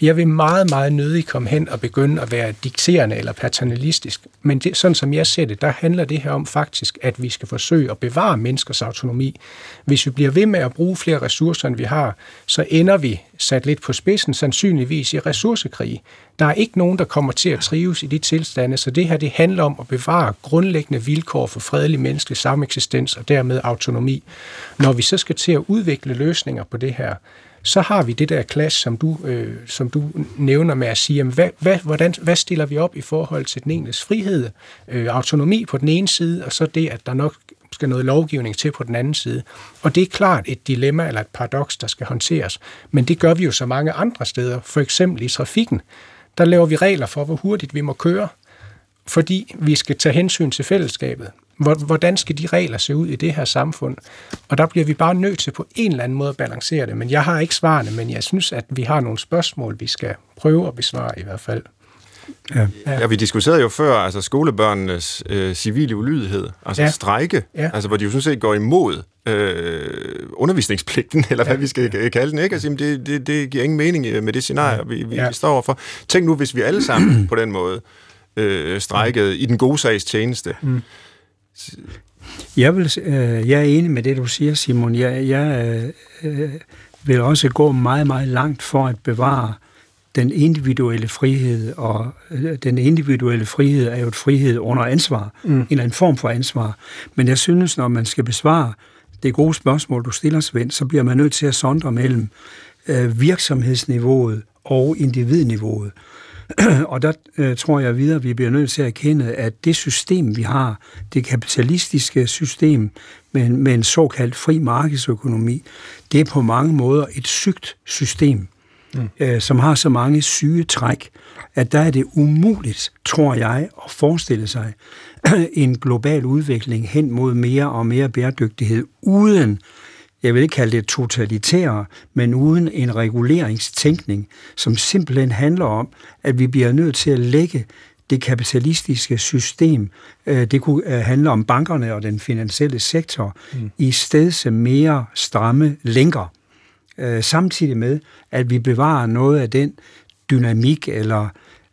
Jeg vil meget, meget nødig komme hen og begynde at være dikterende eller paternalistisk. Men det, sådan som jeg ser det, der handler det her om faktisk, at vi skal forsøge at bevare menneskers autonomi. Hvis vi bliver ved med at bruge flere ressourcer, end vi har, så ender vi sat lidt på spidsen sandsynligvis i ressourcekrig. Der er ikke nogen, der kommer til at trives i de tilstande, så det her det handler om at bevare grundlæggende vilkår for fredelig menneskelig sameksistens og dermed autonomi. Når vi så skal til at udvikle løsninger på det her, så har vi det der clash, som du, øh, som du nævner med at sige, jamen, hvad, hvad, hvordan, hvad stiller vi op i forhold til den enkeltes frihed, øh, autonomi på den ene side, og så det, at der nok skal noget lovgivning til på den anden side. Og det er klart et dilemma eller et paradoks, der skal håndteres. Men det gør vi jo så mange andre steder, for eksempel i trafikken. Der laver vi regler for, hvor hurtigt vi må køre, fordi vi skal tage hensyn til fællesskabet. Hvordan skal de regler se ud i det her samfund? Og der bliver vi bare nødt til på en eller anden måde at balancere det. Men jeg har ikke svarene, men jeg synes, at vi har nogle spørgsmål, vi skal prøve at besvare i hvert fald. Ja. ja, vi diskuterede jo før altså skolebørnenes øh, civile ulydighed, altså ja. strejke, ja. altså hvor de jo sådan set går imod øh, undervisningspligten, eller hvad ja. vi skal kalde den, ikke? Altså, det, det, det giver ingen mening øh, med det scenarie, vi, vi, ja. vi står overfor. Tænk nu, hvis vi alle sammen på den måde øh, strejkede i den gode sags tjeneste. Mm. Jeg, vil, øh, jeg er enig med det, du siger, Simon. Jeg, jeg øh, vil også gå meget, meget langt for at bevare den individuelle frihed, og øh, den individuelle frihed er jo et frihed under ansvar, mm. en eller anden form for ansvar. Men jeg synes, når man skal besvare det gode spørgsmål, du stiller, Svend, så bliver man nødt til at sondre mellem øh, virksomhedsniveauet og individniveauet. og der øh, tror jeg videre, at vi bliver nødt til at erkende, at det system, vi har, det kapitalistiske system med en, med en såkaldt fri markedsøkonomi, det er på mange måder et sygt system, mm. øh, som har så mange syge træk, at der er det umuligt, tror jeg, at forestille sig en global udvikling hen mod mere og mere bæredygtighed, uden jeg vil ikke kalde det totalitære, men uden en reguleringstænkning, som simpelthen handler om, at vi bliver nødt til at lægge det kapitalistiske system, øh, det kunne øh, handle om bankerne og den finansielle sektor, mm. i stedet mere stramme længere. Øh, samtidig med, at vi bevarer noget af den dynamik eller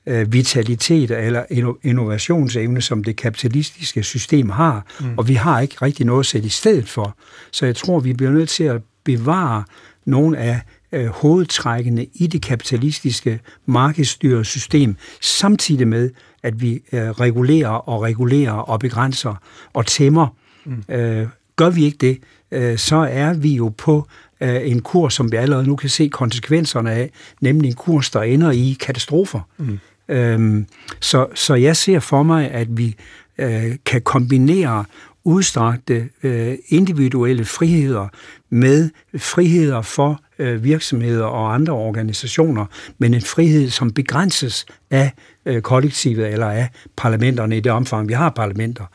vitalitet eller innovationsevne, som det kapitalistiske system har, mm. og vi har ikke rigtig noget at sætte i stedet for. Så jeg tror, vi bliver nødt til at bevare nogle af øh, hovedtrækkene i det kapitalistiske markedsstyrede system, samtidig med, at vi øh, regulerer og regulerer og begrænser og tæmmer. Mm. Øh, gør vi ikke det, øh, så er vi jo på øh, en kurs, som vi allerede nu kan se konsekvenserne af, nemlig en kurs, der ender i katastrofer. Mm. Øhm, så, så jeg ser for mig, at vi øh, kan kombinere udstrakte øh, individuelle friheder med friheder for øh, virksomheder og andre organisationer, men en frihed, som begrænses af øh, kollektivet eller af parlamenterne i det omfang, vi har parlamenter.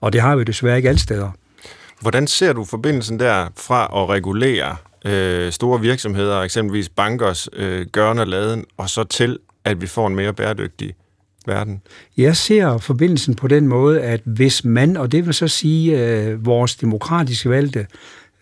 Og det har vi desværre ikke alle steder. Hvordan ser du forbindelsen der fra at regulere øh, store virksomheder, eksempelvis bankers øh, gørne laden, og så til, at vi får en mere bæredygtig verden? Jeg ser forbindelsen på den måde, at hvis man, og det vil så sige øh, vores demokratiske valgte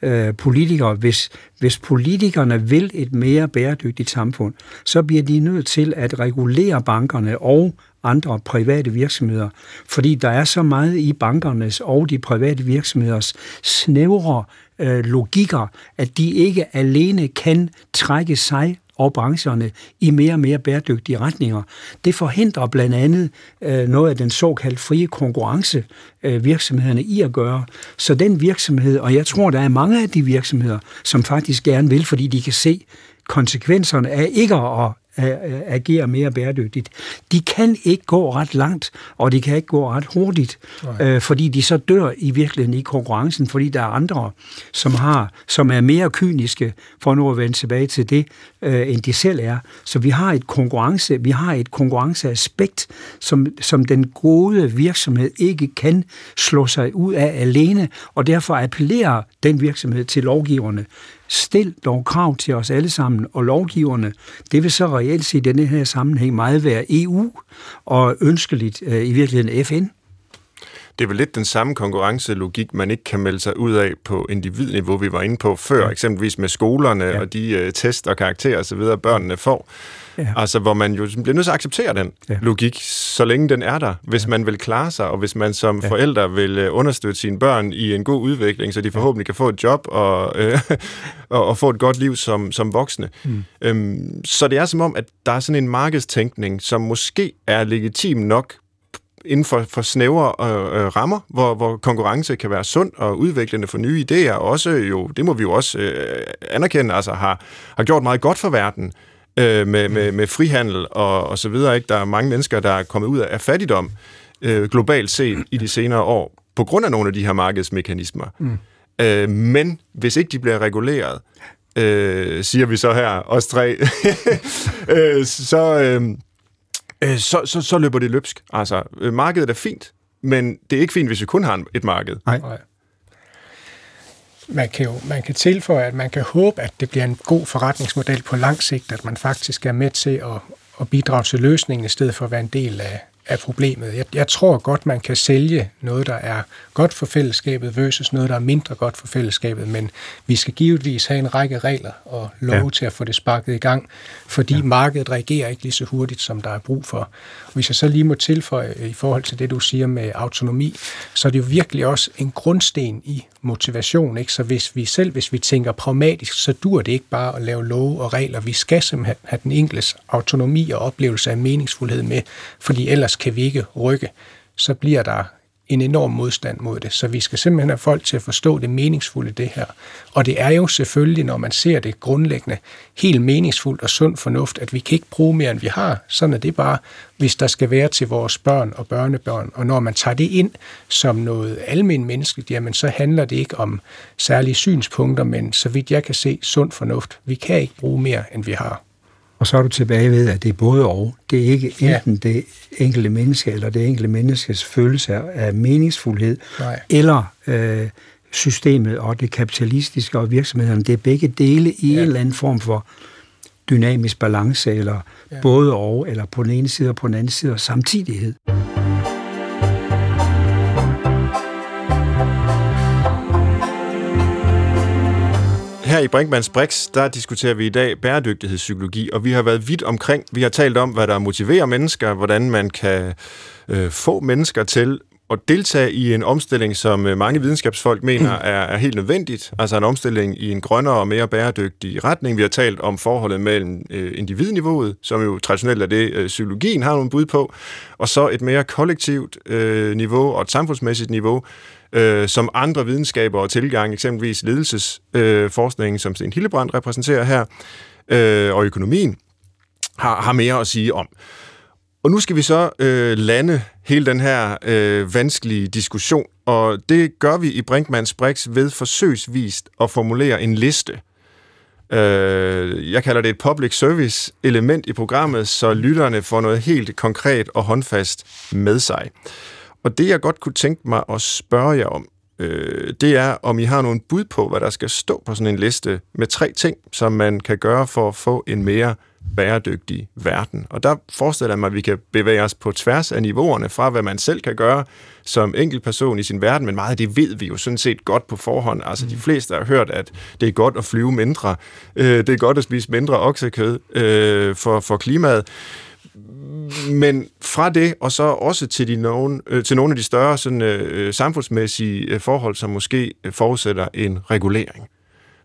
øh, politikere, hvis, hvis politikerne vil et mere bæredygtigt samfund, så bliver de nødt til at regulere bankerne og andre private virksomheder, fordi der er så meget i bankernes og de private virksomheders snævre øh, logikker, at de ikke alene kan trække sig og brancherne i mere og mere bæredygtige retninger. Det forhindrer blandt andet øh, noget af den såkaldte frie konkurrence øh, virksomhederne i at gøre. Så den virksomhed, og jeg tror, der er mange af de virksomheder, som faktisk gerne vil, fordi de kan se konsekvenserne af ikke at agere mere bæredygtigt. De kan ikke gå ret langt, og de kan ikke gå ret hurtigt, øh, fordi de så dør i virkeligheden i konkurrencen, fordi der er andre, som har, som er mere kyniske, for nu at vende tilbage til det, øh, end de selv er. Så vi har et konkurrence, vi har et konkurrenceaspekt, som, som den gode virksomhed ikke kan slå sig ud af alene, og derfor appellerer den virksomhed til lovgiverne Stil dog krav til os alle sammen, og lovgiverne, det vil så reelt set i denne her sammenhæng meget være EU, og ønskeligt øh, i virkeligheden FN. Det er vel lidt den samme konkurrencelogik, man ikke kan melde sig ud af på individniveau, vi var inde på før, ja. eksempelvis med skolerne ja. og de uh, test og karakterer osv., børnene får. Ja. Altså, hvor man jo bliver nødt til at acceptere den ja. logik, så længe den er der, hvis ja. man vil klare sig, og hvis man som ja. forældre vil uh, understøtte sine børn i en god udvikling, så de forhåbentlig kan få et job og, uh, og, og få et godt liv som, som voksne. Mm. Um, så det er som om, at der er sådan en markedstænkning, som måske er legitim nok inden for, for snævre øh, øh, rammer, hvor, hvor konkurrence kan være sund og udviklende for nye idéer, og også jo, det må vi jo også øh, anerkende, altså har, har gjort meget godt for verden øh, med, med, med frihandel og, og så videre. Ikke? Der er mange mennesker, der er kommet ud af fattigdom øh, globalt set i de senere år, på grund af nogle af de her markedsmekanismer. Mm. Øh, men hvis ikke de bliver reguleret, øh, siger vi så her, os tre, øh, så... Øh, øh, så, så, så løber det løbsk. Altså, øh, markedet er fint, men det er ikke fint, hvis vi kun har et marked. Nej. Man kan jo man kan tilføje, at man kan håbe, at det bliver en god forretningsmodel på lang sigt, at man faktisk er med til at, at bidrage til løsningen, i stedet for at være en del af, af problemet. Jeg, jeg tror godt, man kan sælge noget, der er godt for fællesskabet versus noget, der er mindre godt for fællesskabet, men vi skal givetvis have en række regler og love ja. til at få det sparket i gang, fordi ja. markedet reagerer ikke lige så hurtigt, som der er brug for. Og hvis jeg så lige må tilføje i forhold til det, du siger med autonomi, så er det jo virkelig også en grundsten i motivation. Ikke? Så hvis vi selv, hvis vi tænker pragmatisk, så dur det ikke bare at lave love og regler. Vi skal simpelthen have den enkeltes autonomi og oplevelse af meningsfuldhed med, fordi ellers kan vi ikke rykke. Så bliver der en enorm modstand mod det. Så vi skal simpelthen have folk til at forstå det meningsfulde det her. Og det er jo selvfølgelig, når man ser det grundlæggende, helt meningsfuldt og sund fornuft, at vi kan ikke bruge mere, end vi har. Sådan er det bare, hvis der skal være til vores børn og børnebørn. Og når man tager det ind som noget almen menneskeligt, jamen så handler det ikke om særlige synspunkter, men så vidt jeg kan se, sund fornuft. Vi kan ikke bruge mere, end vi har. Og så er du tilbage ved, at det er både og. Det er ikke enten ja. det enkelte menneske, eller det enkelte menneskes følelse af meningsfuldhed, Nej. eller øh, systemet og det kapitalistiske og virksomhederne, det er begge dele i ja. en eller anden form for dynamisk balance, eller ja. både og, eller på den ene side og på den anden side, og samtidighed. Her i Brinkmanns Brix, der diskuterer vi i dag bæredygtighedspsykologi, og vi har været vidt omkring. Vi har talt om, hvad der motiverer mennesker, hvordan man kan øh, få mennesker til at deltage i en omstilling, som øh, mange videnskabsfolk mener er, er helt nødvendigt, altså en omstilling i en grønnere og mere bæredygtig retning. Vi har talt om forholdet mellem øh, individniveauet, som jo traditionelt er det, øh, psykologien har nogle bud på, og så et mere kollektivt øh, niveau og et samfundsmæssigt niveau, øh, som andre videnskaber og tilgang, eksempelvis ledelsesforskningen, øh, som Sten Hillebrand repræsenterer her, øh, og økonomien, har, har mere at sige om. Og nu skal vi så øh, lande hele den her øh, vanskelige diskussion, og det gør vi i Brinkmanns Brix ved forsøgsvist at formulere en liste. Øh, jeg kalder det et public service element i programmet, så lytterne får noget helt konkret og håndfast med sig. Og det jeg godt kunne tænke mig at spørge jer om, øh, det er, om I har nogle bud på, hvad der skal stå på sådan en liste med tre ting, som man kan gøre for at få en mere bæredygtig verden. Og der forestiller jeg mig, at vi kan bevæge os på tværs af niveauerne fra, hvad man selv kan gøre som enkeltperson i sin verden, men meget af det ved vi jo sådan set godt på forhånd. Altså de mm. fleste har hørt, at det er godt at flyve mindre, øh, det er godt at spise mindre oksekød øh, for, for klimaet. Men fra det, og så også til, de nogen, øh, til nogle af de større sådan, øh, samfundsmæssige øh, forhold, som måske forudsætter en regulering.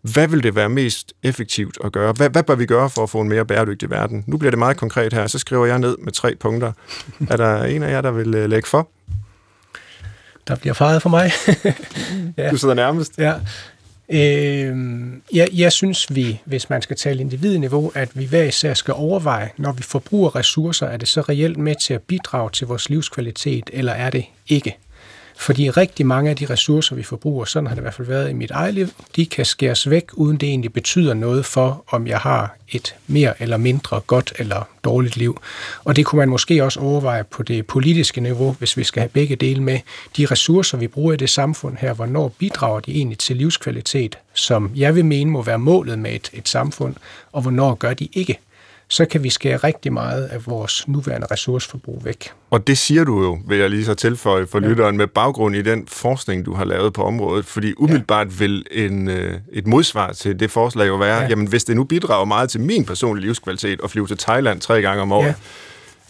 Hvad vil det være mest effektivt at gøre? Hvad, hvad bør vi gøre for at få en mere bæredygtig verden? Nu bliver det meget konkret her, så skriver jeg ned med tre punkter. Er der en af jer, der vil øh, lægge for? Der bliver faret for mig. ja. Du sidder nærmest. Ja. Øh, jeg, jeg synes, vi, hvis man skal tale individniveau, at vi hver især skal overveje, når vi forbruger ressourcer, er det så reelt med til at bidrage til vores livskvalitet, eller er det ikke? Fordi rigtig mange af de ressourcer, vi forbruger, sådan har det i hvert fald været i mit eget liv, de kan skæres væk, uden det egentlig betyder noget for, om jeg har et mere eller mindre godt eller dårligt liv. Og det kunne man måske også overveje på det politiske niveau, hvis vi skal have begge dele med. De ressourcer, vi bruger i det samfund her, hvornår bidrager de egentlig til livskvalitet, som jeg vil mene må være målet med et, et samfund, og hvornår gør de ikke så kan vi skære rigtig meget af vores nuværende ressourceforbrug væk. Og det siger du jo, vil jeg lige så tilføje for ja. lytteren, med baggrund i den forskning, du har lavet på området. Fordi umiddelbart ja. vil en, øh, et modsvar til det forslag jo være, ja. jamen hvis det nu bidrager meget til min personlige livskvalitet at flyve til Thailand tre gange om året, ja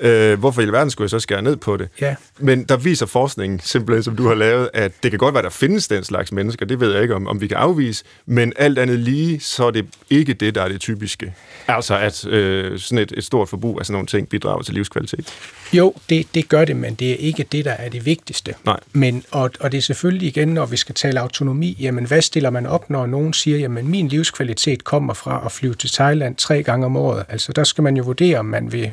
Øh, hvorfor i alverden skulle jeg så skære ned på det? Ja. Men der viser forskningen, simpelthen som du har lavet, at det kan godt være, der findes den slags mennesker, det ved jeg ikke, om, om vi kan afvise, men alt andet lige, så er det ikke det, der er det typiske. Altså at øh, sådan et, et stort forbrug af sådan nogle ting bidrager til livskvalitet. Jo, det, det gør det, men det er ikke det, der er det vigtigste. Nej. Men, og, og det er selvfølgelig igen, når vi skal tale autonomi, jamen hvad stiller man op, når nogen siger, jamen min livskvalitet kommer fra at flyve til Thailand tre gange om året? Altså der skal man jo vurdere, om man vil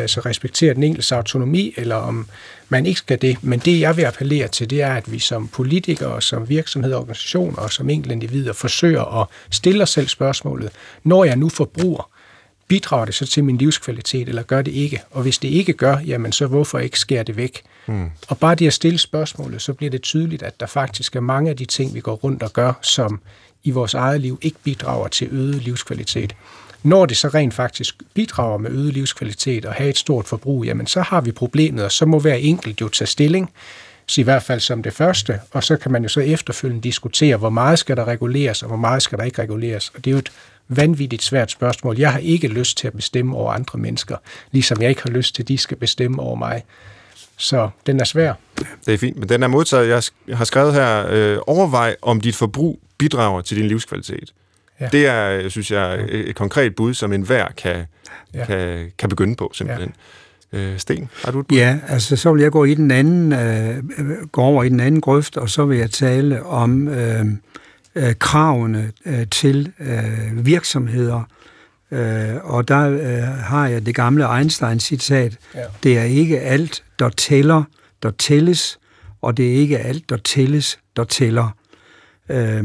altså respektere den enkeltes autonomi, eller om man ikke skal det. Men det, jeg vil appellere til, det er, at vi som politikere, som virksomheder, organisationer og som enkelte individer forsøger at stille os selv spørgsmålet, når jeg nu forbruger, bidrager det så til min livskvalitet, eller gør det ikke? Og hvis det ikke gør, jamen så hvorfor ikke skære det væk? Mm. Og bare det at stille spørgsmålet, så bliver det tydeligt, at der faktisk er mange af de ting, vi går rundt og gør, som i vores eget liv ikke bidrager til øget livskvalitet. Når det så rent faktisk bidrager med øget livskvalitet og have et stort forbrug, jamen så har vi problemet, og så må hver enkelt jo tage stilling, så i hvert fald som det første, og så kan man jo så efterfølgende diskutere, hvor meget skal der reguleres, og hvor meget skal der ikke reguleres. Og det er jo et vanvittigt svært spørgsmål. Jeg har ikke lyst til at bestemme over andre mennesker, ligesom jeg ikke har lyst til, at de skal bestemme over mig. Så den er svær. Det er fint, men den er modtaget. Jeg har skrevet her, øh, overvej om dit forbrug bidrager til din livskvalitet. Ja. Det er, synes jeg, et, konkret bud, som enhver kan, ja. kan, kan begynde på, simpelthen. Ja. Øh, Sten, har du et bud? Ja, altså så vil jeg gå i den anden, øh, gå over i den anden grøft, og så vil jeg tale om øh, øh, kravene øh, til øh, virksomheder. Øh, og der øh, har jeg det gamle Einstein-citat. Ja. Det er ikke alt, der tæller, der tælles, og det er ikke alt, der tælles, der tæller. Øh,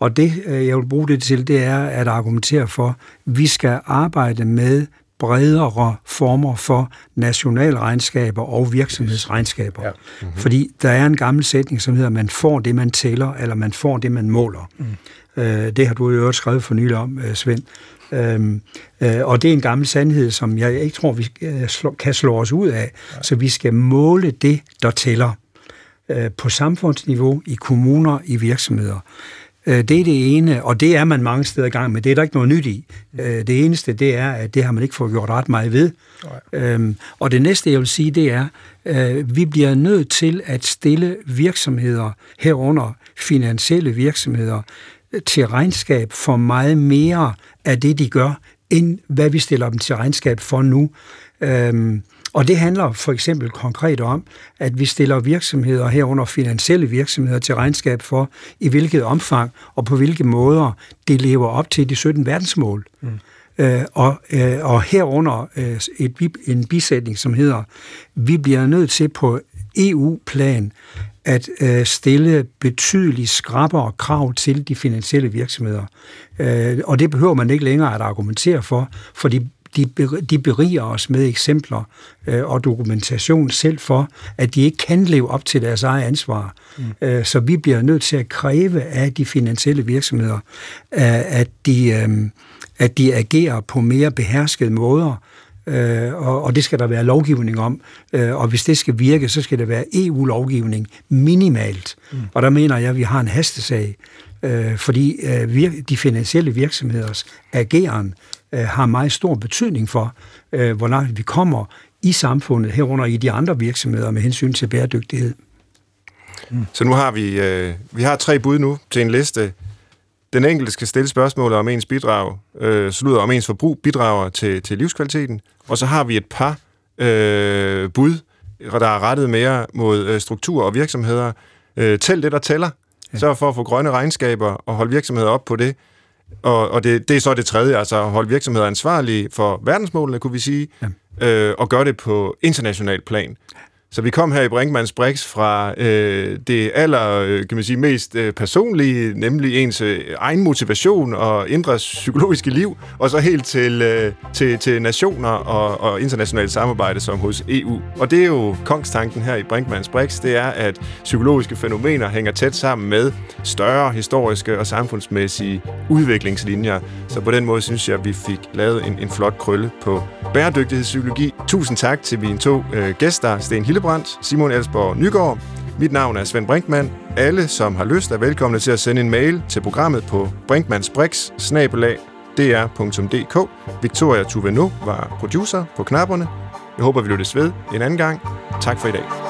og det, øh, jeg vil bruge det til, det er at argumentere for, at vi skal arbejde med bredere former for nationalregnskaber og virksomhedsregnskaber. Ja. Mm-hmm. Fordi der er en gammel sætning, som hedder, man får det, man tæller, eller man får det, man måler. Mm. Øh, det har du jo også skrevet for nylig om, øh, Svend. Øhm, øh, og det er en gammel sandhed, som jeg ikke tror, vi kan slå os ud af. Ja. Så vi skal måle det, der tæller øh, på samfundsniveau, i kommuner, i virksomheder. Øh, det er det ene, og det er man mange steder i gang med. Det er der ikke noget nyt i. Øh, det eneste, det er, at det har man ikke fået gjort ret meget ved. Øhm, og det næste, jeg vil sige, det er, at vi bliver nødt til at stille virksomheder, herunder finansielle virksomheder, til regnskab for meget mere af det, de gør, end hvad vi stiller dem til regnskab for nu. Øhm, og det handler for eksempel konkret om, at vi stiller virksomheder herunder finansielle virksomheder til regnskab for, i hvilket omfang og på hvilke måder de lever op til de 17 verdensmål. Mm. Øh, og, øh, og herunder øh, et, en bisætning, som hedder, vi bliver nødt til på EU-plan at øh, stille betydeligt skrappere krav til de finansielle virksomheder. Øh, og det behøver man ikke længere at argumentere for, fordi de, de beriger os med eksempler øh, og dokumentation selv for, at de ikke kan leve op til deres eget ansvar. Mm. Øh, så vi bliver nødt til at kræve af de finansielle virksomheder, øh, at, de, øh, at de agerer på mere beherskede måder, øh, og, og det skal der være lovgivning om. Øh, og hvis det skal virke, så skal det være EU-lovgivning minimalt. Mm. Og der mener jeg, at vi har en hastesag, øh, fordi øh, vir- de finansielle virksomheders ageren øh, har meget stor betydning for, øh, hvor langt vi kommer i samfundet, herunder i de andre virksomheder med hensyn til bæredygtighed. Mm. Så nu har vi, øh, vi har tre bud nu til en liste. Den enkelte skal stille spørgsmål om ens bidrag, øh, slutter om ens forbrug bidrager til, til livskvaliteten, og så har vi et par øh, bud, der er rettet mere mod øh, struktur og virksomheder. Øh, tæl det, der tæller. Ja. Sørg for at få grønne regnskaber og holde virksomheder op på det. Og, og det, det er så det tredje, altså at holde virksomheder ansvarlige for verdensmålene, kunne vi sige, ja. øh, og gøre det på international plan. Så vi kom her i Brinkmanns Brix fra øh, det aller, øh, kan man sige, mest øh, personlige, nemlig ens øh, egen motivation og indre psykologiske liv, og så helt til, øh, til, til nationer og, og internationalt samarbejde som hos EU. Og det er jo kongstanken her i Brinkmanns Brix, det er, at psykologiske fænomener hænger tæt sammen med større historiske og samfundsmæssige udviklingslinjer. Så på den måde synes jeg, at vi fik lavet en, en flot krølle på bæredygtighedspsykologi. Tusind tak til mine to øh, gæster, Sten Hille Hildebrandt, Simon Elsborg Nygaard. Mit navn er Svend Brinkmann. Alle, som har lyst, er velkomne til at sende en mail til programmet på brinkmannsbrix, Victoria Tuveno var producer på knapperne. Jeg håber, vi lyttes ved en anden gang. Tak for i dag.